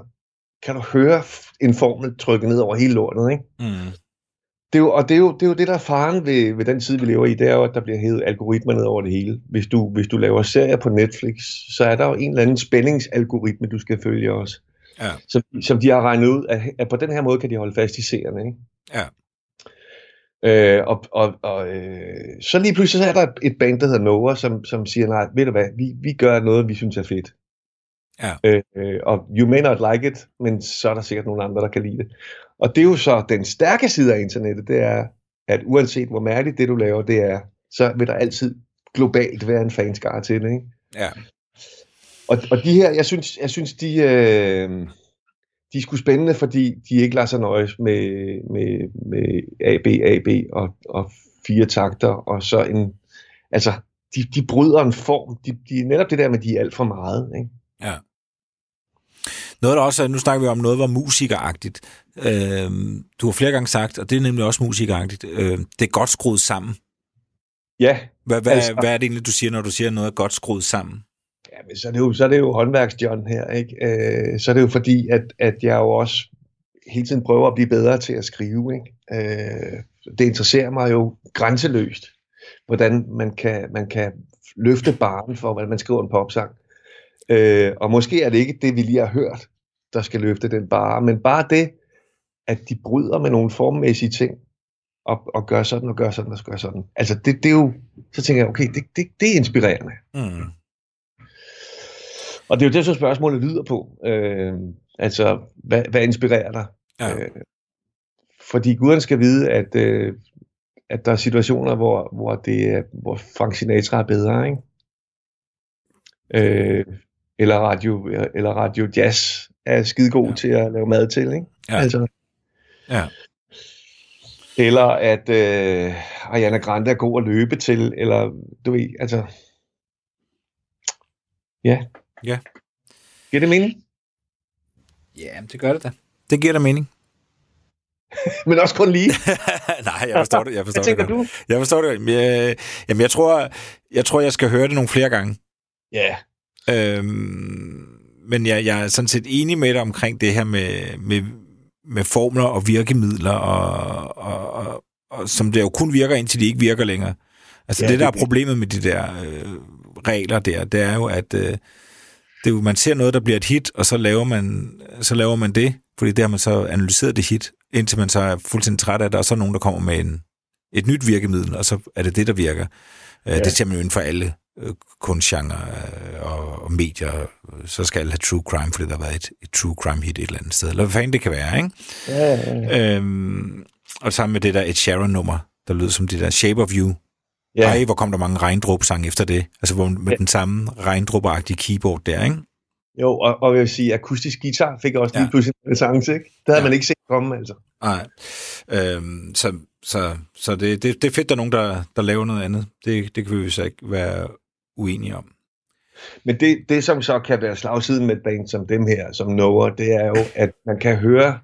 Speaker 2: kan du høre en formel trykket ned over hele lortet, ikke?
Speaker 1: Mm.
Speaker 2: Det er jo, og det er, jo, det er jo det, der er faren ved, ved den tid, vi lever i, det er jo, at der bliver hævet algoritmer ned over det hele. Hvis du, hvis du laver serier på Netflix, så er der jo en eller anden spændingsalgoritme, du skal følge også.
Speaker 1: Ja.
Speaker 2: Som, som de har regnet ud, at, at på den her måde kan de holde fast i serierne. Ikke?
Speaker 1: Ja.
Speaker 2: Øh, og og, og øh, så lige pludselig så er der et band, der hedder Nova, som, som siger, nej, ved du hvad, vi, vi gør noget, vi synes er fedt.
Speaker 1: Ja.
Speaker 2: Øh, øh, og you may not like it, men så er der sikkert nogle andre, der kan lide det. Og det er jo så den stærke side af internettet, det er, at uanset hvor mærkeligt det du laver, det er, så vil der altid globalt være en fanskare til det. Ikke?
Speaker 1: Ja.
Speaker 2: Og, og de her, jeg synes, jeg synes de, øh, de er sgu spændende, fordi de ikke lader sig nøjes med, med, med AB, AB og, og fire takter, og så en, altså, de, de bryder en form. De, de netop det der med, at de er alt for meget. Ikke?
Speaker 1: Noget der også er, nu snakker vi om noget, der var musikeragtigt. Øh, du har flere gange sagt, og det er nemlig også musikeragtigt, øh, det er godt skruet sammen.
Speaker 2: Ja,
Speaker 1: Hvad, hvad,
Speaker 2: Altså-
Speaker 1: hvad er det egentlig, du siger, når du siger noget er godt skruet sammen?
Speaker 2: Ja, men så er det jo, så er det jo håndværksjohn her, ikke? Øh, så er det jo fordi, at, at jeg jo også hele tiden prøver at blive bedre til at skrive, ikke? Øh, det interesserer mig jo grænseløst, hvordan man kan, man kan løfte barnen for, hvordan man skriver en popsang. Øh, og måske er det ikke det, vi lige har hørt, der skal løfte den bare, men bare det, at de bryder med nogle formmæssige ting, og, og gør sådan, og gør sådan, og gør sådan. Altså, det, det er jo, så tænker jeg, okay, det, det, det er inspirerende.
Speaker 1: Mm.
Speaker 2: Og det er jo det, som spørgsmålet lyder på. Øh, altså, hvad, hvad inspirerer dig?
Speaker 1: Ja.
Speaker 2: Øh, fordi guderne skal vide, at, øh, at der er situationer, hvor, hvor, det, hvor Frank Sinatra er bedre, ikke? Øh, eller, radio, eller radio jazz er skidegod
Speaker 1: Ja.
Speaker 2: til at lave mad til, ikke?
Speaker 1: Ja.
Speaker 2: Altså,
Speaker 1: Ja.
Speaker 2: eller at øh, Ariana Grande er god at løbe til, eller du ved, altså... Ja.
Speaker 1: Ja.
Speaker 2: Giver det mening?
Speaker 1: Ja, det gør det da. Det giver da mening.
Speaker 2: Men også kun lige.
Speaker 1: Nej, jeg forstår det. Jeg forstår
Speaker 2: Hvad
Speaker 1: det godt.
Speaker 2: du?
Speaker 1: Jeg forstår det. Jeg, jamen, jeg tror, jeg tror, jeg skal høre det nogle flere gange.
Speaker 2: Ja.
Speaker 1: Øhm, men jeg, jeg er sådan set enig med dig omkring det her med, med, med formler og virkemidler, og, og, og, og som det jo kun virker, indtil de ikke virker længere. Altså
Speaker 2: Ja,
Speaker 1: det, der er
Speaker 2: det-
Speaker 1: problemet med de der øh, regler der, det er jo, at øh, det er jo, man ser noget, der bliver et hit, og så laver man, så laver man det, fordi det har man så analyseret det hit, indtil man så er fuldstændig træt af det, og så er nogen, der kommer med en, et nyt virkemiddel, og så er det det, der virker. Ja.
Speaker 2: Ja.
Speaker 1: Det ser man jo inden for alle øh, kunstgenre øh, og, og medier. Så skal alle have true crime, fordi der har været et, et true crime hit et eller andet sted. Eller hvad fanden det kan være, ikke?
Speaker 2: Ja, ja, ja.
Speaker 1: Øhm, og sammen med det der Ed Sheeran-nummer, der lød som det der Shape of You. Ja. Ej, hvor kom der mange regndråbsange efter det. Altså hvor, med
Speaker 2: Ja.
Speaker 1: den samme regndråbeagtige keyboard der, ikke?
Speaker 2: Jo, og, og jeg vil sige, akustisk guitar fik også lige
Speaker 1: Ja.
Speaker 2: pludselig en renaissance, ikke? Det havde
Speaker 1: Ja.
Speaker 2: man ikke set komme, altså.
Speaker 1: Nej. Øhm, så så, så det, det, det er fedt, der er nogen, der, der laver noget andet. Det, det kan vi jo så ikke være uenige om.
Speaker 2: Men det, det, som så kan være slagsiden med et band som dem her, som Noah, det er jo, at man kan høre,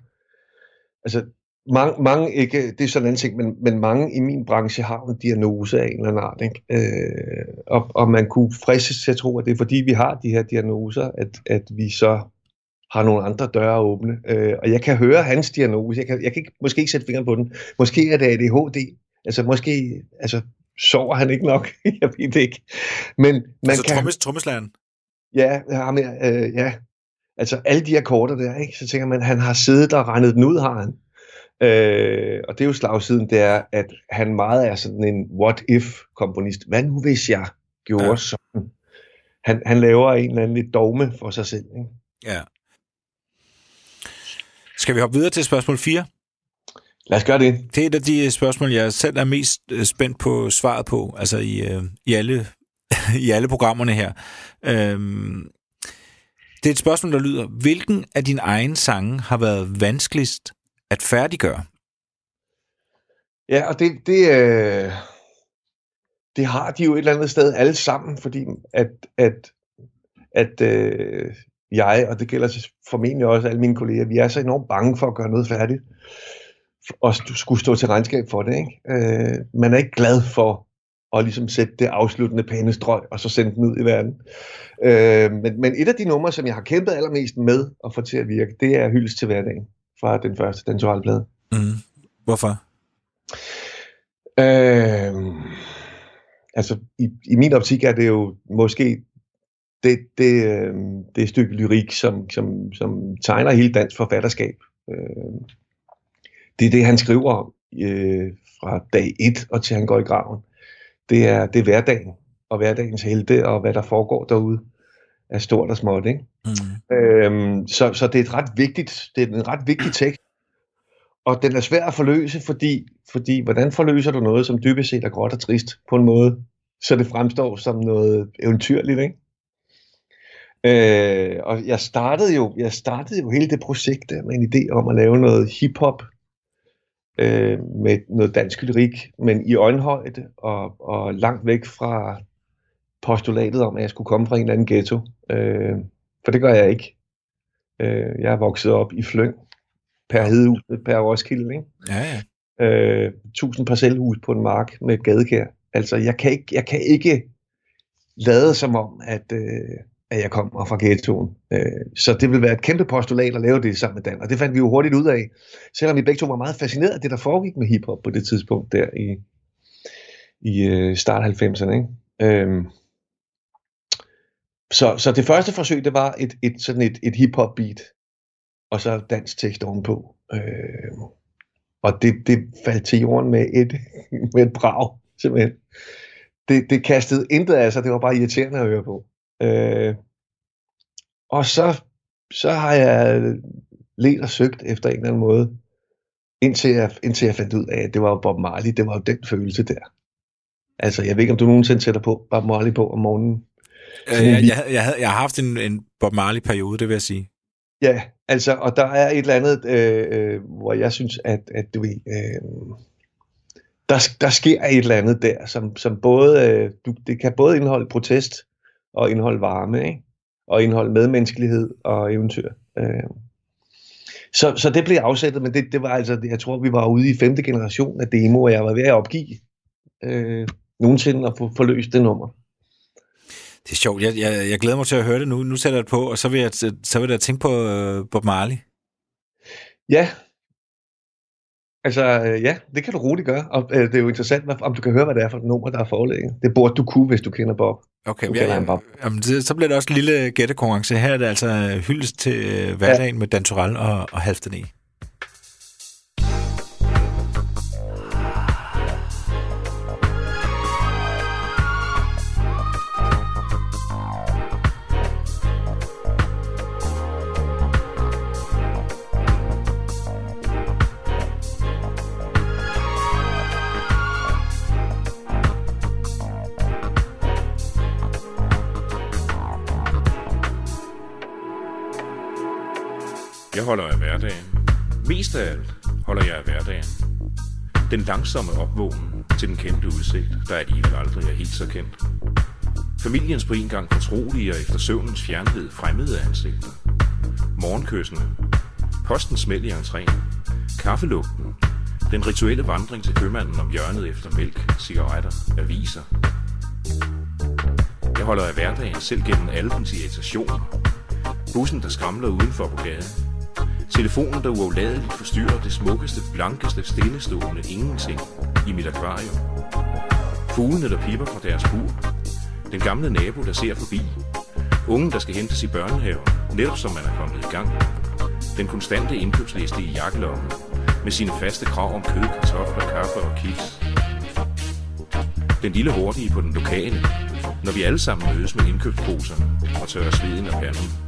Speaker 2: altså mange, mange ikke, det er sådan en ting, men, men mange i min branche har en diagnose af en eller anden art, ikke? Øh, og, og man kunne fristes til at tro, at det er fordi, vi har de her diagnoser, at, at vi så har nogle andre døre åbne. Øh, og jeg kan høre hans diagnose, jeg kan, jeg kan ikke, måske ikke sætte fingeren på den, måske er det ADHD, altså måske, altså sover han ikke nok, jeg ved det ikke. Men man
Speaker 1: altså
Speaker 2: kan...
Speaker 1: trommes, trommeslæren.
Speaker 2: Ja, ham øh, ja. Altså alle de akkorder der, ikke? så tænker man, han har siddet og regnet den ud, har han. Øh, og det er jo slagsiden, det er, at han meget er sådan en what-if-komponist. Hvad nu hvis jeg gjorde
Speaker 1: ja.
Speaker 2: sådan? Han, han laver en eller anden lidt dogme for sig selv. Ikke?
Speaker 1: Ja. Skal vi hoppe videre til spørgsmål 4?
Speaker 2: Lad os gøre det.
Speaker 1: Det er et af de spørgsmål, jeg selv er mest øh, spændt på svaret på, altså i, øh, i, alle, i alle programmerne her. Øhm, det er et spørgsmål, der lyder, hvilken af dine egne sange har været vanskeligst at færdiggøre?
Speaker 2: Ja, og det, det, øh, det har de jo et eller andet sted alle sammen, fordi at, at, at øh, jeg, og det gælder formentlig også alle mine kolleger, vi er så enormt bange for at gøre noget færdigt, og skulle stå til regnskab for det. Ikke? Øh, man er ikke glad for at ligesom sætte det afsluttende pæne strøg, og så sende den ud i verden. Øh, men, men et af de numre, som jeg har kæmpet allermest med at få til at virke, det er Hyldest til hverdagen fra den første, totale plade.
Speaker 1: Mm. Hvorfor?
Speaker 2: Øh, altså, i, i min optik er det jo måske det, det, øh, det stykke lyrik, som, som, som tegner hele dansk forfatterskab. Øh, det er det, han skriver om øh, fra dag 1 og til han går i graven. Det er, det er hverdagen, og hverdagens helte, og hvad der foregår derude, er stort og småt, ikke?
Speaker 1: Mm.
Speaker 2: Øhm, så, så det er et ret vigtigt, det er en ret vigtig tekst. Og den er svær at forløse, fordi, fordi hvordan forløser du noget, som dybest set er gråt og trist på en måde, så det fremstår som noget eventyrligt, ikke? Øh, og jeg startede jo, jeg startede jo hele det projekt der med en idé om at lave noget hiphop øh, med noget dansk lyrik, men i øjenhøjde og, og langt væk fra postulatet om, at jeg skulle komme fra en eller anden ghetto. Øh, for det gør jeg ikke. Øh, jeg er vokset op i Flyng, per Hedehus, per Roskilde, ikke?
Speaker 1: Ja, ja.
Speaker 2: øh, 1000 parcelhus på en mark med gadekær. Altså, jeg kan ikke, jeg kan ikke lade som om, at, øh, at jeg kommer fra ghettoen. Øh, så det ville være et kæmpe postulat at lave det sammen med Dan, og det fandt vi jo hurtigt ud af, selvom vi begge to var meget fascineret af det, der foregik med hiphop på det tidspunkt der i, i øh, start 90'erne. Ikke? Øhm, så, så det første forsøg, det var et, et sådan et, et hiphop beat, og så dansk tekst ovenpå. Øh, og det, det faldt til jorden med et, med et brag, simpelthen. Det, det kastede intet af sig, det var bare irriterende at høre på. Øh, og så, så har jeg let og søgt efter en eller anden måde, indtil jeg, indtil jeg fandt ud af, at det var Bob Marley, det var jo den følelse der. Altså, jeg ved ikke, om du nogensinde sætter på Bob Marley på om morgenen.
Speaker 1: Øh, jeg, jeg, jeg, havde, jeg har haft en, en Bob Marley-periode, det vil jeg sige.
Speaker 2: Ja, altså, og der er et eller andet, øh, øh, hvor jeg synes, at, at du ved, øh, der, der sker et eller andet der, som, som både, øh, du, det kan både indeholde protest og indeholde varme, ikke? og indeholde medmenneskelighed og eventyr. Øh. Så, så det blev afsættet, men det, det var altså, jeg tror, vi var ude i femte generation af demo, og jeg var ved at opgive øh, nogensinde at få forløst det nummer.
Speaker 1: Det er sjovt. Jeg, jeg, jeg glæder mig til at høre det nu. Nu sætter jeg det på, og så vil jeg, så vil jeg tænke på uh, Bob Marley.
Speaker 2: Ja. Altså, øh, ja, det kan du roligt gøre. Og øh, det er jo interessant, hvad- om du kan høre, hvad det er for et nummer, der er forelægget. Det burde du kunne, hvis du kender Bob.
Speaker 1: Okay,
Speaker 2: Du
Speaker 1: ja,
Speaker 2: kender
Speaker 1: ja,
Speaker 2: Bob.
Speaker 1: jamen, det, så bliver det også en lille gættekonkurrence. Her er det altså hyldest til øh, hverdagen ja. med Dan Torell og, og Halfdan E.
Speaker 3: Mest af alt holder jeg af hverdagen. Den langsomme opvågning til den kendte udsigt, der alligevel aldrig er helt så kendt. Familiens på en gang fortrolige og efter søvnens fjernhed fremmede ansigter. Morgenkyssene. Postens smæld i entréen. Kaffelugten. Den rituelle vandring til købmanden om hjørnet efter mælk, cigaretter, aviser. Jeg holder af hverdagen selv gennem alle dens irritationer. Bussen, der skramler udenfor på gaden. Telefonen, der uafladeligt forstyrrer det smukkeste, blankeste, stillestående ingenting i mit akvarium. Fuglene, der pipper fra deres bur. Den gamle nabo, der ser forbi. Ungen, der skal hentes i børnehave, netop som man er kommet i gang. Den konstante indkøbsliste i jakkelommen, med sine faste krav om kød, kartofler, kaffe og kiks. Den lille hurtige på den lokale, når vi alle sammen mødes med indkøbsposerne og tørrer sveden af panden.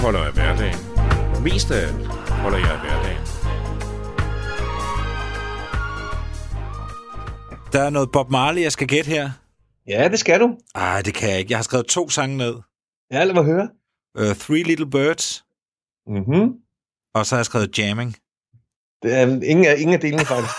Speaker 3: Jeg holder af hverdagen. Mest af alt holder jeg af hverdagen.
Speaker 1: Der er noget Bob Marley, jeg skal gætte her.
Speaker 2: Ja, det skal du.
Speaker 1: Ej, det kan jeg ikke. Jeg har skrevet to sange ned.
Speaker 2: Ja, lad mig høre.
Speaker 1: Uh, Three Little Birds,
Speaker 2: Mm-hmm.
Speaker 1: og så har jeg skrevet Jamming.
Speaker 2: Det er, ingen, af, ingen af delene faktisk.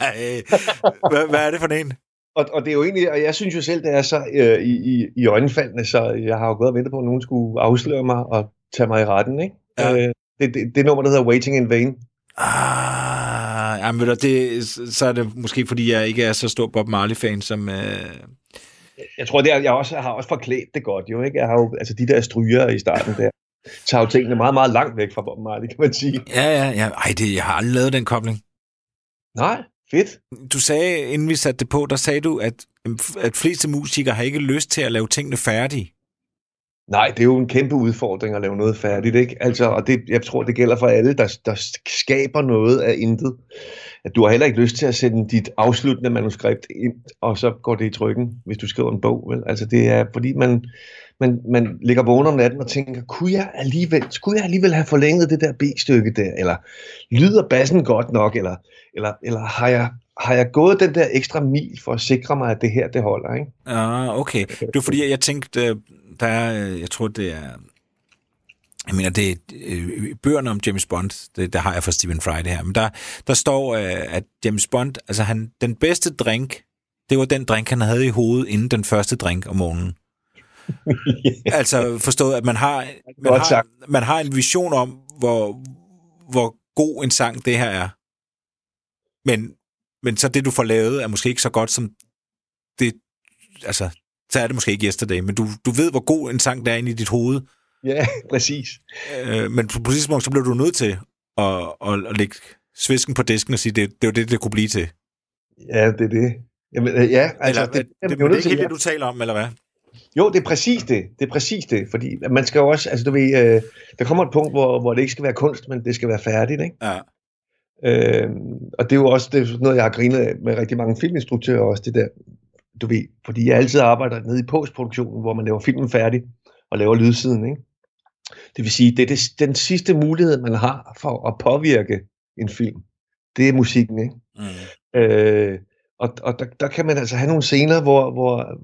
Speaker 1: Hvad, hvad er det for en?
Speaker 2: Og, og det er jo egentlig, og jeg synes jo selv, det er så øh, i, i, i øjenfaldene, så jeg har jo gået og ventet på, at nogen skulle afsløre mig og tage mig i retten, ikke?
Speaker 1: Ja.
Speaker 2: Øh, det, det, det nummer, der hedder Waiting in Vain.
Speaker 1: Ah, jamen, ved du, det, så er det måske, fordi jeg ikke er så stor Bob Marley-fan, som... Øh...
Speaker 2: Jeg tror, det er, jeg også, har også forklædt det godt, jo, ikke? Jeg har jo, altså de der stryger i starten der, tager jo tingene meget, meget langt væk fra Bob Marley, kan man sige.
Speaker 1: Ja, ja, ja. Ej, det, jeg har aldrig lavet den kobling.
Speaker 2: Nej, fedt.
Speaker 1: Du sagde, inden vi satte det på, der sagde du, at, at fleste musikere har ikke lyst til at lave tingene færdige.
Speaker 2: Nej, det er jo en kæmpe udfordring at lave noget færdigt, ikke? Altså, og det, jeg tror, det gælder for alle, der, der skaber noget af intet. At du har heller ikke lyst til at sende dit afsluttende manuskript ind, og så går det i trykken, hvis du skriver en bog. Vel? Altså, det er fordi, man, man, man ligger vågen om natten og tænker, kunne jeg alligevel, skulle jeg alligevel have forlænget det der B-stykke der? Eller lyder bassen godt nok? Eller, eller, eller har, jeg, har jeg gået den der ekstra mil for at sikre mig, at det her, det holder, ikke?
Speaker 1: Ah, okay. Det var fordi, jeg tænkte, øh, der er, øh, jeg tror, det er... Jeg mener, det er øh, bøgerne om James Bond, det, der har jeg fra Stephen Fry det her, men der, der står, øh, at James Bond, altså han, den bedste drink, det var den drink, han havde i hovedet inden den første drink om morgenen. Altså forstået, at man har, man
Speaker 2: Godt
Speaker 1: har,
Speaker 2: sagt.
Speaker 1: man har en vision om, hvor, hvor god en sang det her er. Men, men så det, du får lavet, er måske ikke så godt som det, altså, så er det måske ikke yesterday, men du, du ved, hvor god en sang der er inde i dit hoved.
Speaker 2: Ja, præcis.
Speaker 1: Øh, men på, på tidspunkt, så blev du nødt til at, at, at lægge svisken på disken og sige, det, det var det, det kunne blive til.
Speaker 2: Ja, det er det. Jamen, ja,
Speaker 1: Altså, eller, det, det,
Speaker 2: er
Speaker 1: det, det, det er ikke
Speaker 2: ja.
Speaker 1: det, du taler om, eller hvad?
Speaker 2: Jo, det er præcis det. Det er præcis det, fordi man skal jo også, altså du ved, øh, der kommer et punkt, hvor, hvor det ikke skal være kunst, men det skal være færdigt, ikke?
Speaker 1: Ja.
Speaker 2: Øh, og det er jo også det er noget, jeg har grinet af med rigtig mange filminstruktører også, det der, du ved, fordi jeg altid arbejder nede i postproduktionen, hvor man laver filmen færdig og laver lydsiden, ikke? Det vil sige, det er det, den sidste mulighed, man har for at påvirke en film. Det er musikken, ikke?
Speaker 1: Mm.
Speaker 2: Øh, og og der, der kan man altså have nogle scener, hvor, hvor,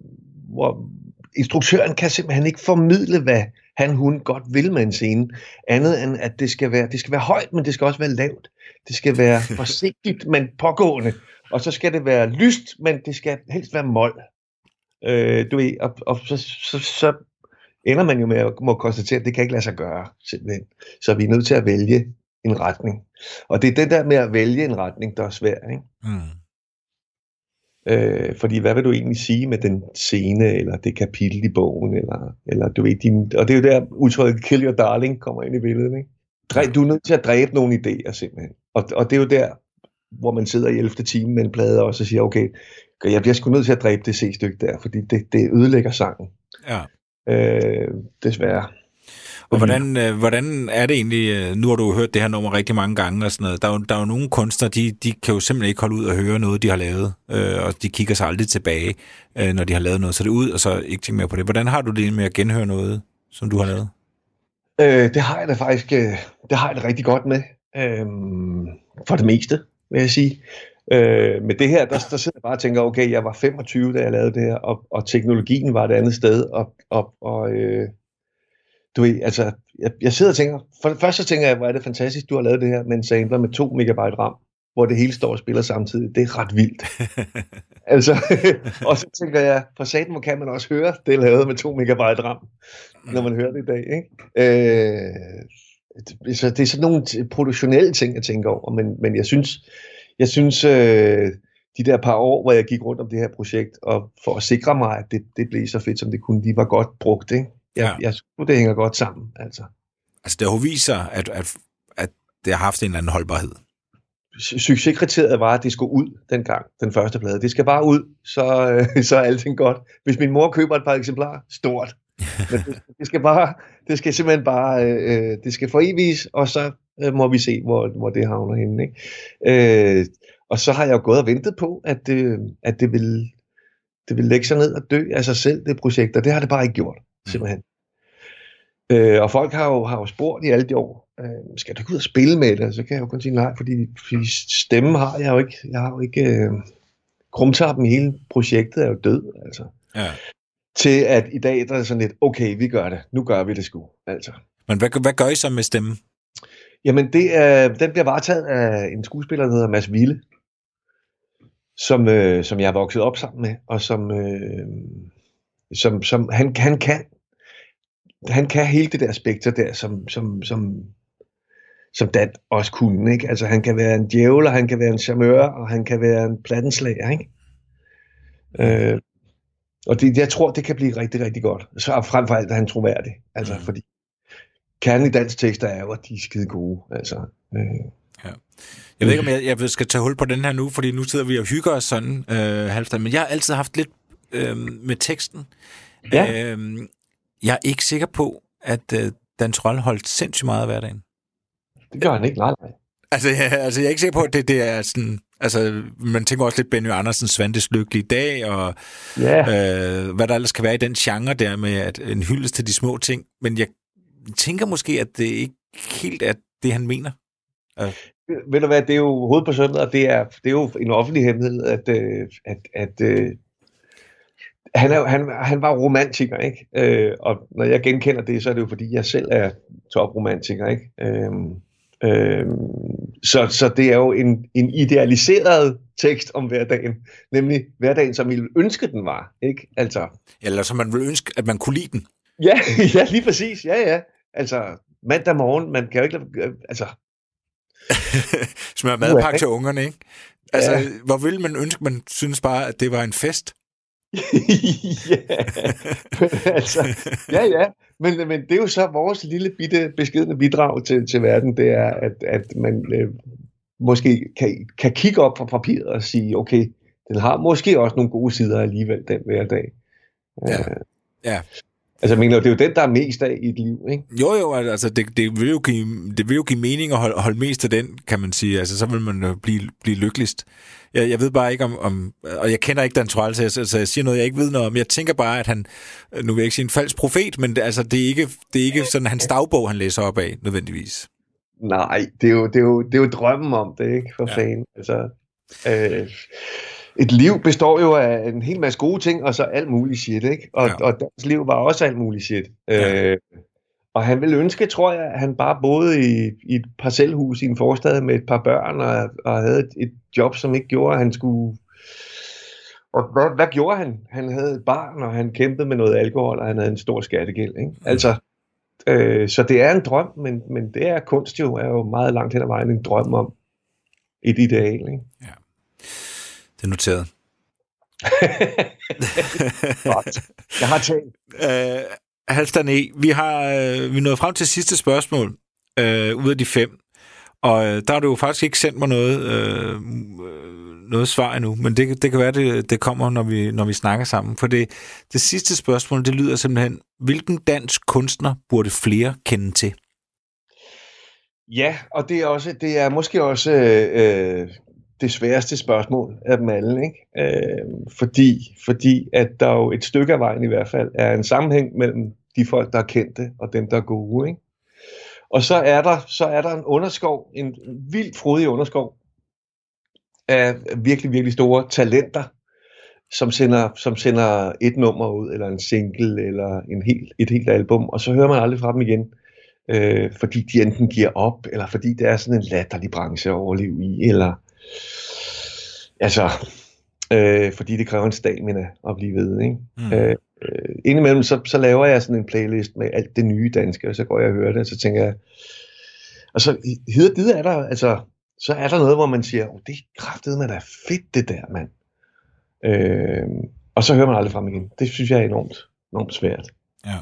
Speaker 2: hvor instruktøren kan simpelthen ikke formidle, hvad han, hun godt vil med en scene, andet end at det skal være, det skal være højt, men det skal også være lavt. Det skal være forsigtigt, men pågående. Og så skal det være lyst, men det skal helst være mål. Øh, du ved, og, og så, så, så ender man jo med at må konstatere, at det kan ikke lade sig gøre, simpelthen. Så vi er nødt til at vælge en retning. Og det er den der med at vælge en retning, der er svær, ikke?
Speaker 1: Mm.
Speaker 2: Øh, fordi hvad vil du egentlig sige med den scene, eller det kapitel i bogen, eller, eller du ved, din, og det er jo der udtrykket kill your darling kommer ind i billedet, ikke? Dræ, du er nødt til at dræbe nogle idéer, simpelthen. Og, og det er jo der, hvor man sidder i 11. time med en plade og så siger, okay, jeg bliver sgu nødt til at dræbe det C-stykke der, fordi det, det ødelægger sangen.
Speaker 1: Ja.
Speaker 2: Øh, desværre.
Speaker 1: Og hvordan, øh, hvordan er det egentlig, øh, nu har du hørt det her nummer rigtig mange gange og sådan noget, der er jo, der er jo nogle kunstnere, de, de kan jo simpelthen ikke holde ud og høre noget, de har lavet, øh, og de kigger sig aldrig tilbage, øh, når de har lavet noget, så det ud, og så ikke tænke mere på det. Hvordan har du det med at genhøre noget, som du har lavet?
Speaker 2: Øh, det har jeg da faktisk, øh, det har jeg det rigtig godt med. Øh, for det meste, vil jeg sige. Øh, med det her, der, der sidder jeg bare og tænker, okay, jeg var 25, da jeg lavede det her, og, og teknologien var et andet sted, og, og, og øh, du ved, altså, jeg, jeg sidder og tænker, for det første så tænker jeg, hvor er det fantastisk, du har lavet det her med en sampler med 2 megabyte RAM, hvor det hele står og spiller samtidig. Det er ret vildt. altså, og så tænker jeg, for satan, hvor kan man også høre, det er lavet med 2 megabyte RAM, når man hører det i dag, ikke? Øh, så det er sådan nogle produktionelle ting, jeg tænker over, men, men jeg synes, jeg synes øh, de der par år, hvor jeg gik rundt om det her projekt, og for at sikre mig, at det, det blev så fedt, som det kunne, de var godt brugt, ikke? Jeg,
Speaker 1: Ja.
Speaker 2: jeg synes, det hænger godt sammen, altså.
Speaker 1: Altså, det har jo vist sig, at, at, at det har haft en eller anden holdbarhed.
Speaker 2: Su- Succeskriteriet var, at det skulle ud dengang, den første plade. Det skal bare ud, så, øh, så er alting godt. Hvis min mor køber et par eksemplarer, stort. Men det, det skal bare, det skal simpelthen bare, øh, det skal foreviges, og så øh, må vi se, hvor, hvor det havner henne. Ikke? Øh, og så har jeg jo gået og ventet på, at, øh, at det vil det vil lægge sig ned og dø af sig selv, det projekt, og det har det bare ikke gjort, simpelthen. Øh, og folk har jo, har jo spurgt i alle de år, øh, skal du ikke ud og spille med det? Så kan jeg jo kun sige nej, fordi, fordi stemmen har jeg jo ikke. Jeg har jo ikke øh, krumtappen i hele projektet er jo død, altså.
Speaker 1: Ja.
Speaker 2: Til at i dag, der er det sådan lidt, okay, vi gør det. Nu gør vi det sgu, altså.
Speaker 1: Men hvad, hvad gør I så med stemmen?
Speaker 2: Jamen, det er, den bliver varetaget af en skuespiller, der hedder Mads Ville, som, øh, som jeg er vokset op sammen med, og som, øh, som, som han, han kan han kan hele det der spekter der, som, som, som, som Dan også kunne. Ikke? Altså, han kan være en djævel, og han kan være en charmeur, og han kan være en plattenslager. Ikke? Øh, og det, jeg tror, det kan blive rigtig, rigtig godt. Så frem for alt er han troværdig. Altså,
Speaker 1: Mm.
Speaker 2: fordi kernen i dansk tekster er jo, at de er skide gode. Altså, øh,
Speaker 1: Jeg ved ikke, om jeg, jeg skal tage hul på den her nu, fordi nu sidder vi og hygger os sådan, øh, Halvdan, men jeg har altid haft lidt øh, med teksten.
Speaker 2: Ja.
Speaker 1: Øh, jeg er ikke sikker på, at øh, Dan Troll holdt sindssygt meget af hverdagen.
Speaker 2: det gør han ikke. Nej, nej.
Speaker 1: Altså, jeg, altså, jeg er ikke sikker på, at det, det er sådan... Altså, man tænker også lidt Benny Andersens Svantes lykkelige dag, og
Speaker 2: Ja.
Speaker 1: øh, hvad der ellers kan være i den genre der med at en hyldest til de små ting. Men jeg tænker måske, at det ikke helt er det, han mener.
Speaker 2: ved du hvad, det er jo søndag, og det er, det er jo en offentlig hemmelighed, at, øh, at, at øh, han, er, han, han var romantiker, ikke? Øh, og når jeg genkender det, så er det jo fordi, jeg selv er topromantiker, ikke? Øh, øh, så, så det er jo en, en idealiseret tekst om hverdagen, nemlig hverdagen, som vi ville ønske, den var, ikke? Altså,
Speaker 1: Eller som man ville ønske, at man kunne lide den.
Speaker 2: ja, ja, lige præcis, ja, ja. Altså, mandag morgen, man kan jo ikke lade, øh, altså,
Speaker 1: Smør madpakke til ungerne, ikke? Altså,
Speaker 2: Ja.
Speaker 1: hvor ville man ønske, man synes bare, at det var en fest?
Speaker 2: Ja, altså, ja, ja. Men, men det er jo så vores lille bitte beskedende bidrag til, til verden, det er, at, at man øh, måske kan, kan kigge op fra papiret og sige, okay, den har måske også nogle gode sider alligevel, den hver dag.
Speaker 1: Ja.
Speaker 2: Øh,
Speaker 1: Ja.
Speaker 2: Altså, jeg mener, det er jo den, der er mest af i et liv, ikke?
Speaker 1: Jo, jo, altså det, det, vil jo give, det vil jo give mening at holde, holde mest af den, kan man sige. Altså så vil man jo blive, blive lykkeligst. Jeg, jeg ved bare ikke om, om, og jeg kender ikke Dan Troell, så jeg, så jeg siger noget, jeg ikke ved noget om. Jeg tænker bare, at han, nu vil jeg ikke sige en falsk profet, men det, altså, det, er ikke, det er ikke sådan hans dagbog, han læser op af, nødvendigvis.
Speaker 2: Nej, det er jo, det er jo, det er jo drømmen om det, ikke? For
Speaker 1: ja.
Speaker 2: fanden. Altså, øh, et liv består jo af en hel masse gode ting, og så alt muligt shit, ikke? Og,
Speaker 1: Ja.
Speaker 2: ja. og deres liv var også alt muligt shit.
Speaker 1: Ja.
Speaker 2: Øh, og han ville ønske, tror jeg, at han bare boede i, i et parcelhus i en forstad med et par børn, og, og havde et, et job, som ikke gjorde, at han skulle... Og hvad, hvad gjorde han? Han havde et barn, og han kæmpede med noget alkohol, og han havde en stor skattegæld, ikke? Altså, Øh, så det er en drøm, men, men det er kunst jo, er jo meget langt hen ad vejen en drøm om et ideal. Ikke?
Speaker 1: Det er noteret.
Speaker 2: Godt. Jeg har tænkt.
Speaker 1: Øh, Halvdan E., vi har øh, vi er nået frem til sidste spørgsmål øh, ud af de fem. Og øh, der har du jo faktisk ikke sendt mig noget, øh, øh, noget svar endnu, men det, det kan være, det, det kommer, når vi, når vi snakker sammen. For det, det sidste spørgsmål, det lyder simpelthen, hvilken dansk kunstner burde flere kende til?
Speaker 2: Ja, og det er, også, det er måske også øh, det sværeste spørgsmål af dem alle. Ikke? Øh, fordi, fordi at der jo et stykke af vejen i hvert fald er en sammenhæng mellem de folk, der er kendte, og dem, der er gode. Ikke? Og så er der, så er der en underskov, en vildt frodig underskov af virkelig, virkelig store talenter, som sender, som sender et nummer ud, eller en single, eller en helt, et helt album, og så hører man aldrig fra dem igen, øh, fordi de enten giver op, eller fordi det er sådan en latterlig branche at overleve i, eller altså, øh, fordi det kræver en stamina at blive ved, ikke?
Speaker 1: Mm.
Speaker 2: Øh, øh, indimellem så, så laver jeg sådan en playlist med alt det nye danske, og så går jeg og hører det, og så tænker jeg, og så hedder det er der, altså, så er der noget, hvor man siger, oh, det er kraftet, man er fedt det der, mand. Øh, og så hører man aldrig frem igen. Det synes jeg er enormt, enormt svært.
Speaker 1: Ja.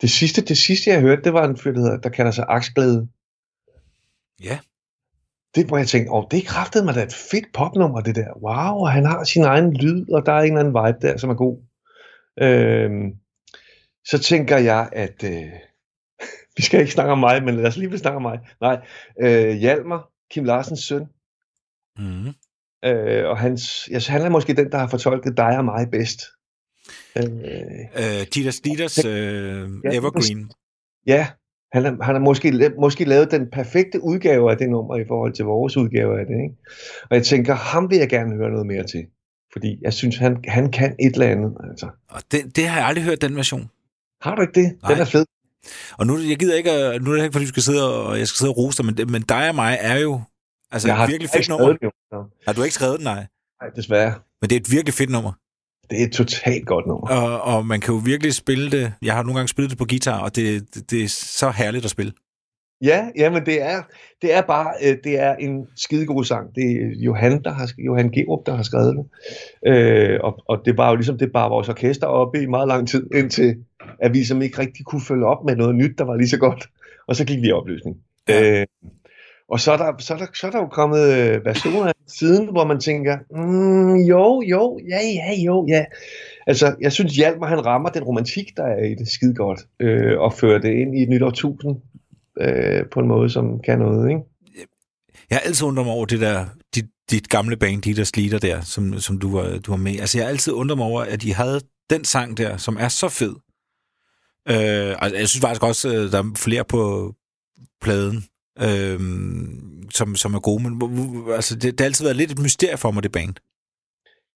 Speaker 2: Det sidste, det sidste jeg hørte, det var en fyr, der, hedder, der kalder sig Aksglæde.
Speaker 1: Ja.
Speaker 2: Det, hvor jeg tænkte, åh, det er kraftet mig da et fedt popnummer, det der. Wow, og han har sin egen lyd, og der er en eller anden vibe der, som er god. Øhm, så tænker jeg, at øh, vi skal ikke snakke om mig, men lad os lige snakke om mig. Nej, øh, Hjalmar, Kim Larsens søn,
Speaker 1: Mm.
Speaker 2: øh, og hans, ja, han er måske den, der har fortolket dig og mig bedst. Øh,
Speaker 1: Øh, Ditas Ditas øh,
Speaker 2: Ja,
Speaker 1: Evergreen.
Speaker 2: ja, han har, han har måske, måske lavet den perfekte udgave af det nummer i forhold til vores udgave af det. Ikke? Og jeg tænker, ham vil jeg gerne høre noget mere til. Fordi jeg synes, han, han kan et eller andet. Altså.
Speaker 1: Og det, det har jeg aldrig hørt, den version.
Speaker 2: Har du ikke det?
Speaker 1: Nej.
Speaker 2: Den er fed.
Speaker 1: Og nu, jeg gider ikke, nu er det ikke, fordi du skal sidde og jeg skal sidde og rose dig, men, men dig og mig er jo altså
Speaker 2: jeg
Speaker 1: et
Speaker 2: har
Speaker 1: virkelig fedt nummer.
Speaker 2: det, jo.
Speaker 1: Har du ikke skrevet den, nej?
Speaker 2: Nej, desværre.
Speaker 1: Men det er et virkelig fedt nummer.
Speaker 2: Det er et totalt godt nummer.
Speaker 1: Og, og man kan jo virkelig spille det. Jeg har nogle gange spillet det på guitar, og det, det, det er så herligt at spille.
Speaker 2: Ja, ja, men det er, det er bare øh, det er en skidegod sang. Det er Johan, der har, Johan Gerup, der har skrevet det. Øh, og, og det var jo ligesom, det bare vores orkester oppe i meget lang tid, indtil at vi som ikke rigtig kunne følge op med noget nyt, der var lige så godt. Og så gik vi i opløsning.
Speaker 1: Ja.
Speaker 2: Øh, og så er, der, så, er der, så er der jo kommet øh, versioner af siden, hvor man tænker, mm, jo, jo, ja, ja, jo, ja. Altså, jeg synes, Hjalmar, han rammer den romantik, der er i det skide godt, øh, og fører det ind i et nyt årtusind øh, på en måde, som kan noget, ikke?
Speaker 1: Jeg har altid undret mig over det der, dit, dit gamle band, Ditas Sleater der, som, som du, var, du var med. Altså, jeg har altid undret mig over, at de havde den sang der, som er så fed. Øh, altså, jeg synes faktisk også, øh, der er flere på pladen, øh, som, som er gode, men altså, det, det har altid været lidt et mysterie for mig, det band.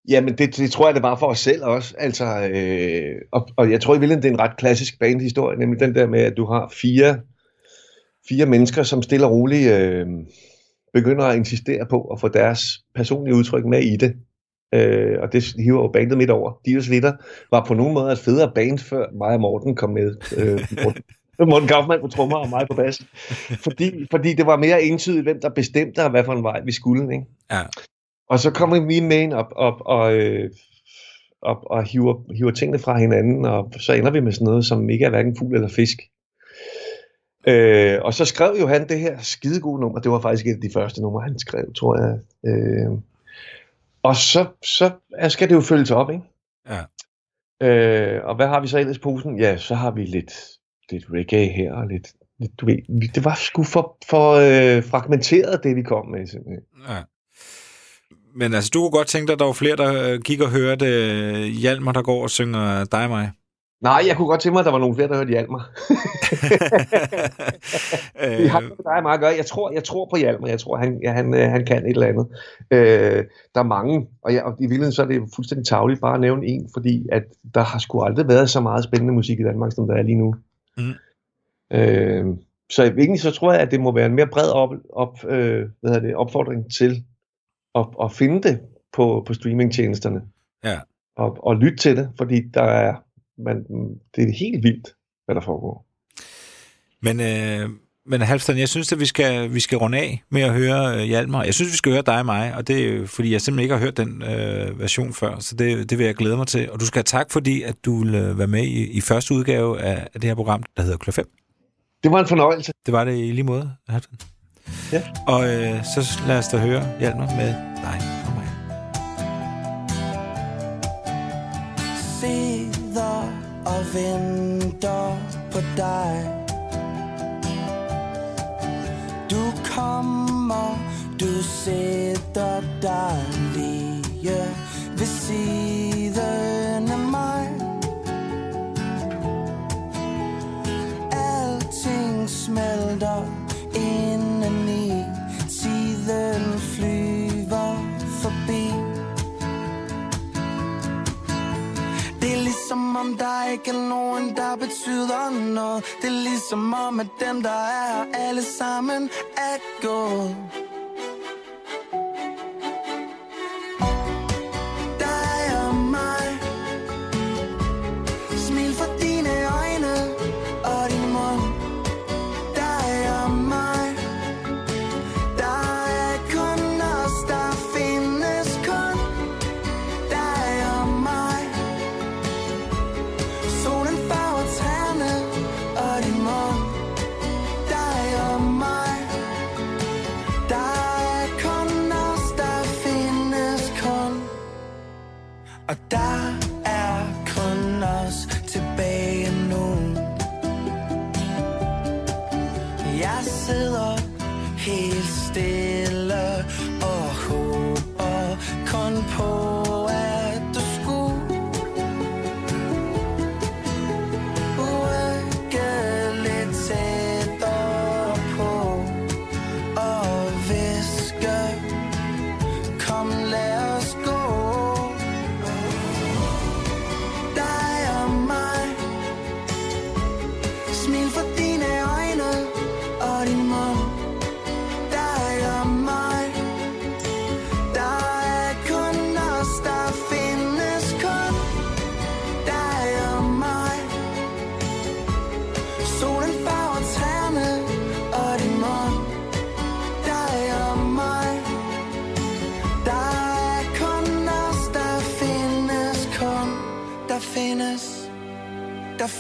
Speaker 2: Jamen, det, det tror jeg, det var for os selv også. Altså, øh, og, og jeg tror i virkeligheden, det er en ret klassisk bandhistorie, nemlig den der med, at du har fire, fire mennesker, som stille og roligt øh, begynder at insistere på at få deres personlige udtryk med i det. Øh, og det hiver jo bandet midt over. Dios Litter var på nogen måde et federe band, før mig og Morten kom med. Øh, Morten, Morten Kaufmann på trommer og mig på bas. Fordi, fordi det var mere entydigt, hvem der bestemte, og hvad for en vej vi skulle. Ikke?
Speaker 1: Ja.
Speaker 2: Og så kommer vi med ind op, op og, øh, og, og hiver, hiver tingene fra hinanden, og så ender vi med sådan noget, som ikke er hverken fugl eller fisk. Øh, og så skrev jo han det her skide gode nummer. Det var faktisk et af de første numre, han skrev, tror jeg. Øh, og så, så skal det jo følges op, ikke?
Speaker 1: Ja.
Speaker 2: Øh, og hvad har vi så ellers i posen? Ja, så har vi lidt, lidt reggae her, og lidt, lidt du ved, det var sgu for, for øh, fragmenteret, det vi kom med, simpelthen.
Speaker 1: ja. Men altså, du kunne godt tænke dig, at der var flere, der øh, gik og hørte øh, Hjalmar, der går og synger dig og mig.
Speaker 2: Nej, jeg kunne godt tænke mig, at der var nogle flere, der hørte Hjalmar. Det har ikke dig meget at gøre. Jeg tror, jeg tror på Hjalmar. Jeg tror, han, han, øh, han kan et eller andet. Øh, der er mange, og, jeg, og i virkeligheden så er det fuldstændig tavligt bare at nævne en, fordi at der har sgu aldrig været så meget spændende musik i Danmark, som der er lige nu.
Speaker 1: Mm.
Speaker 2: Øh, så egentlig så tror jeg, at det må være en mere bred op, op, øh, hvad hedder det, opfordring til at, at finde det på, på streamingtjenesterne.
Speaker 1: Ja.
Speaker 2: Og, og lytte til det, fordi der er, man, det er helt vildt, hvad der foregår.
Speaker 1: Men, øh, men Halvstand, jeg synes, at vi skal, vi skal runde af med at høre øh, Hjalmar. Jeg synes, vi skal høre dig og mig, og det er fordi jeg simpelthen ikke har hørt den øh, version før, så det, det vil jeg glæde mig til. Og du skal have tak, fordi at du vil øh, være med i, i første udgave af, af det her program, der hedder Klør 5.
Speaker 2: Det var en fornøjelse.
Speaker 1: Det var det i lige måde, Halvstand.
Speaker 2: Ja.
Speaker 1: Og øh, så lad os da høre Hjalmar med dig og mig.
Speaker 4: sidder og venter på dig kommer, du sætter dig lige ved siden af mig. Alting smelter om der ikke er nogen, der betyder noget. Det er ligesom om, at dem, der er her, alle sammen er gået.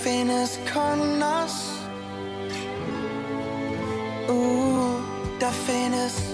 Speaker 4: Der findes kun os Uh, der findes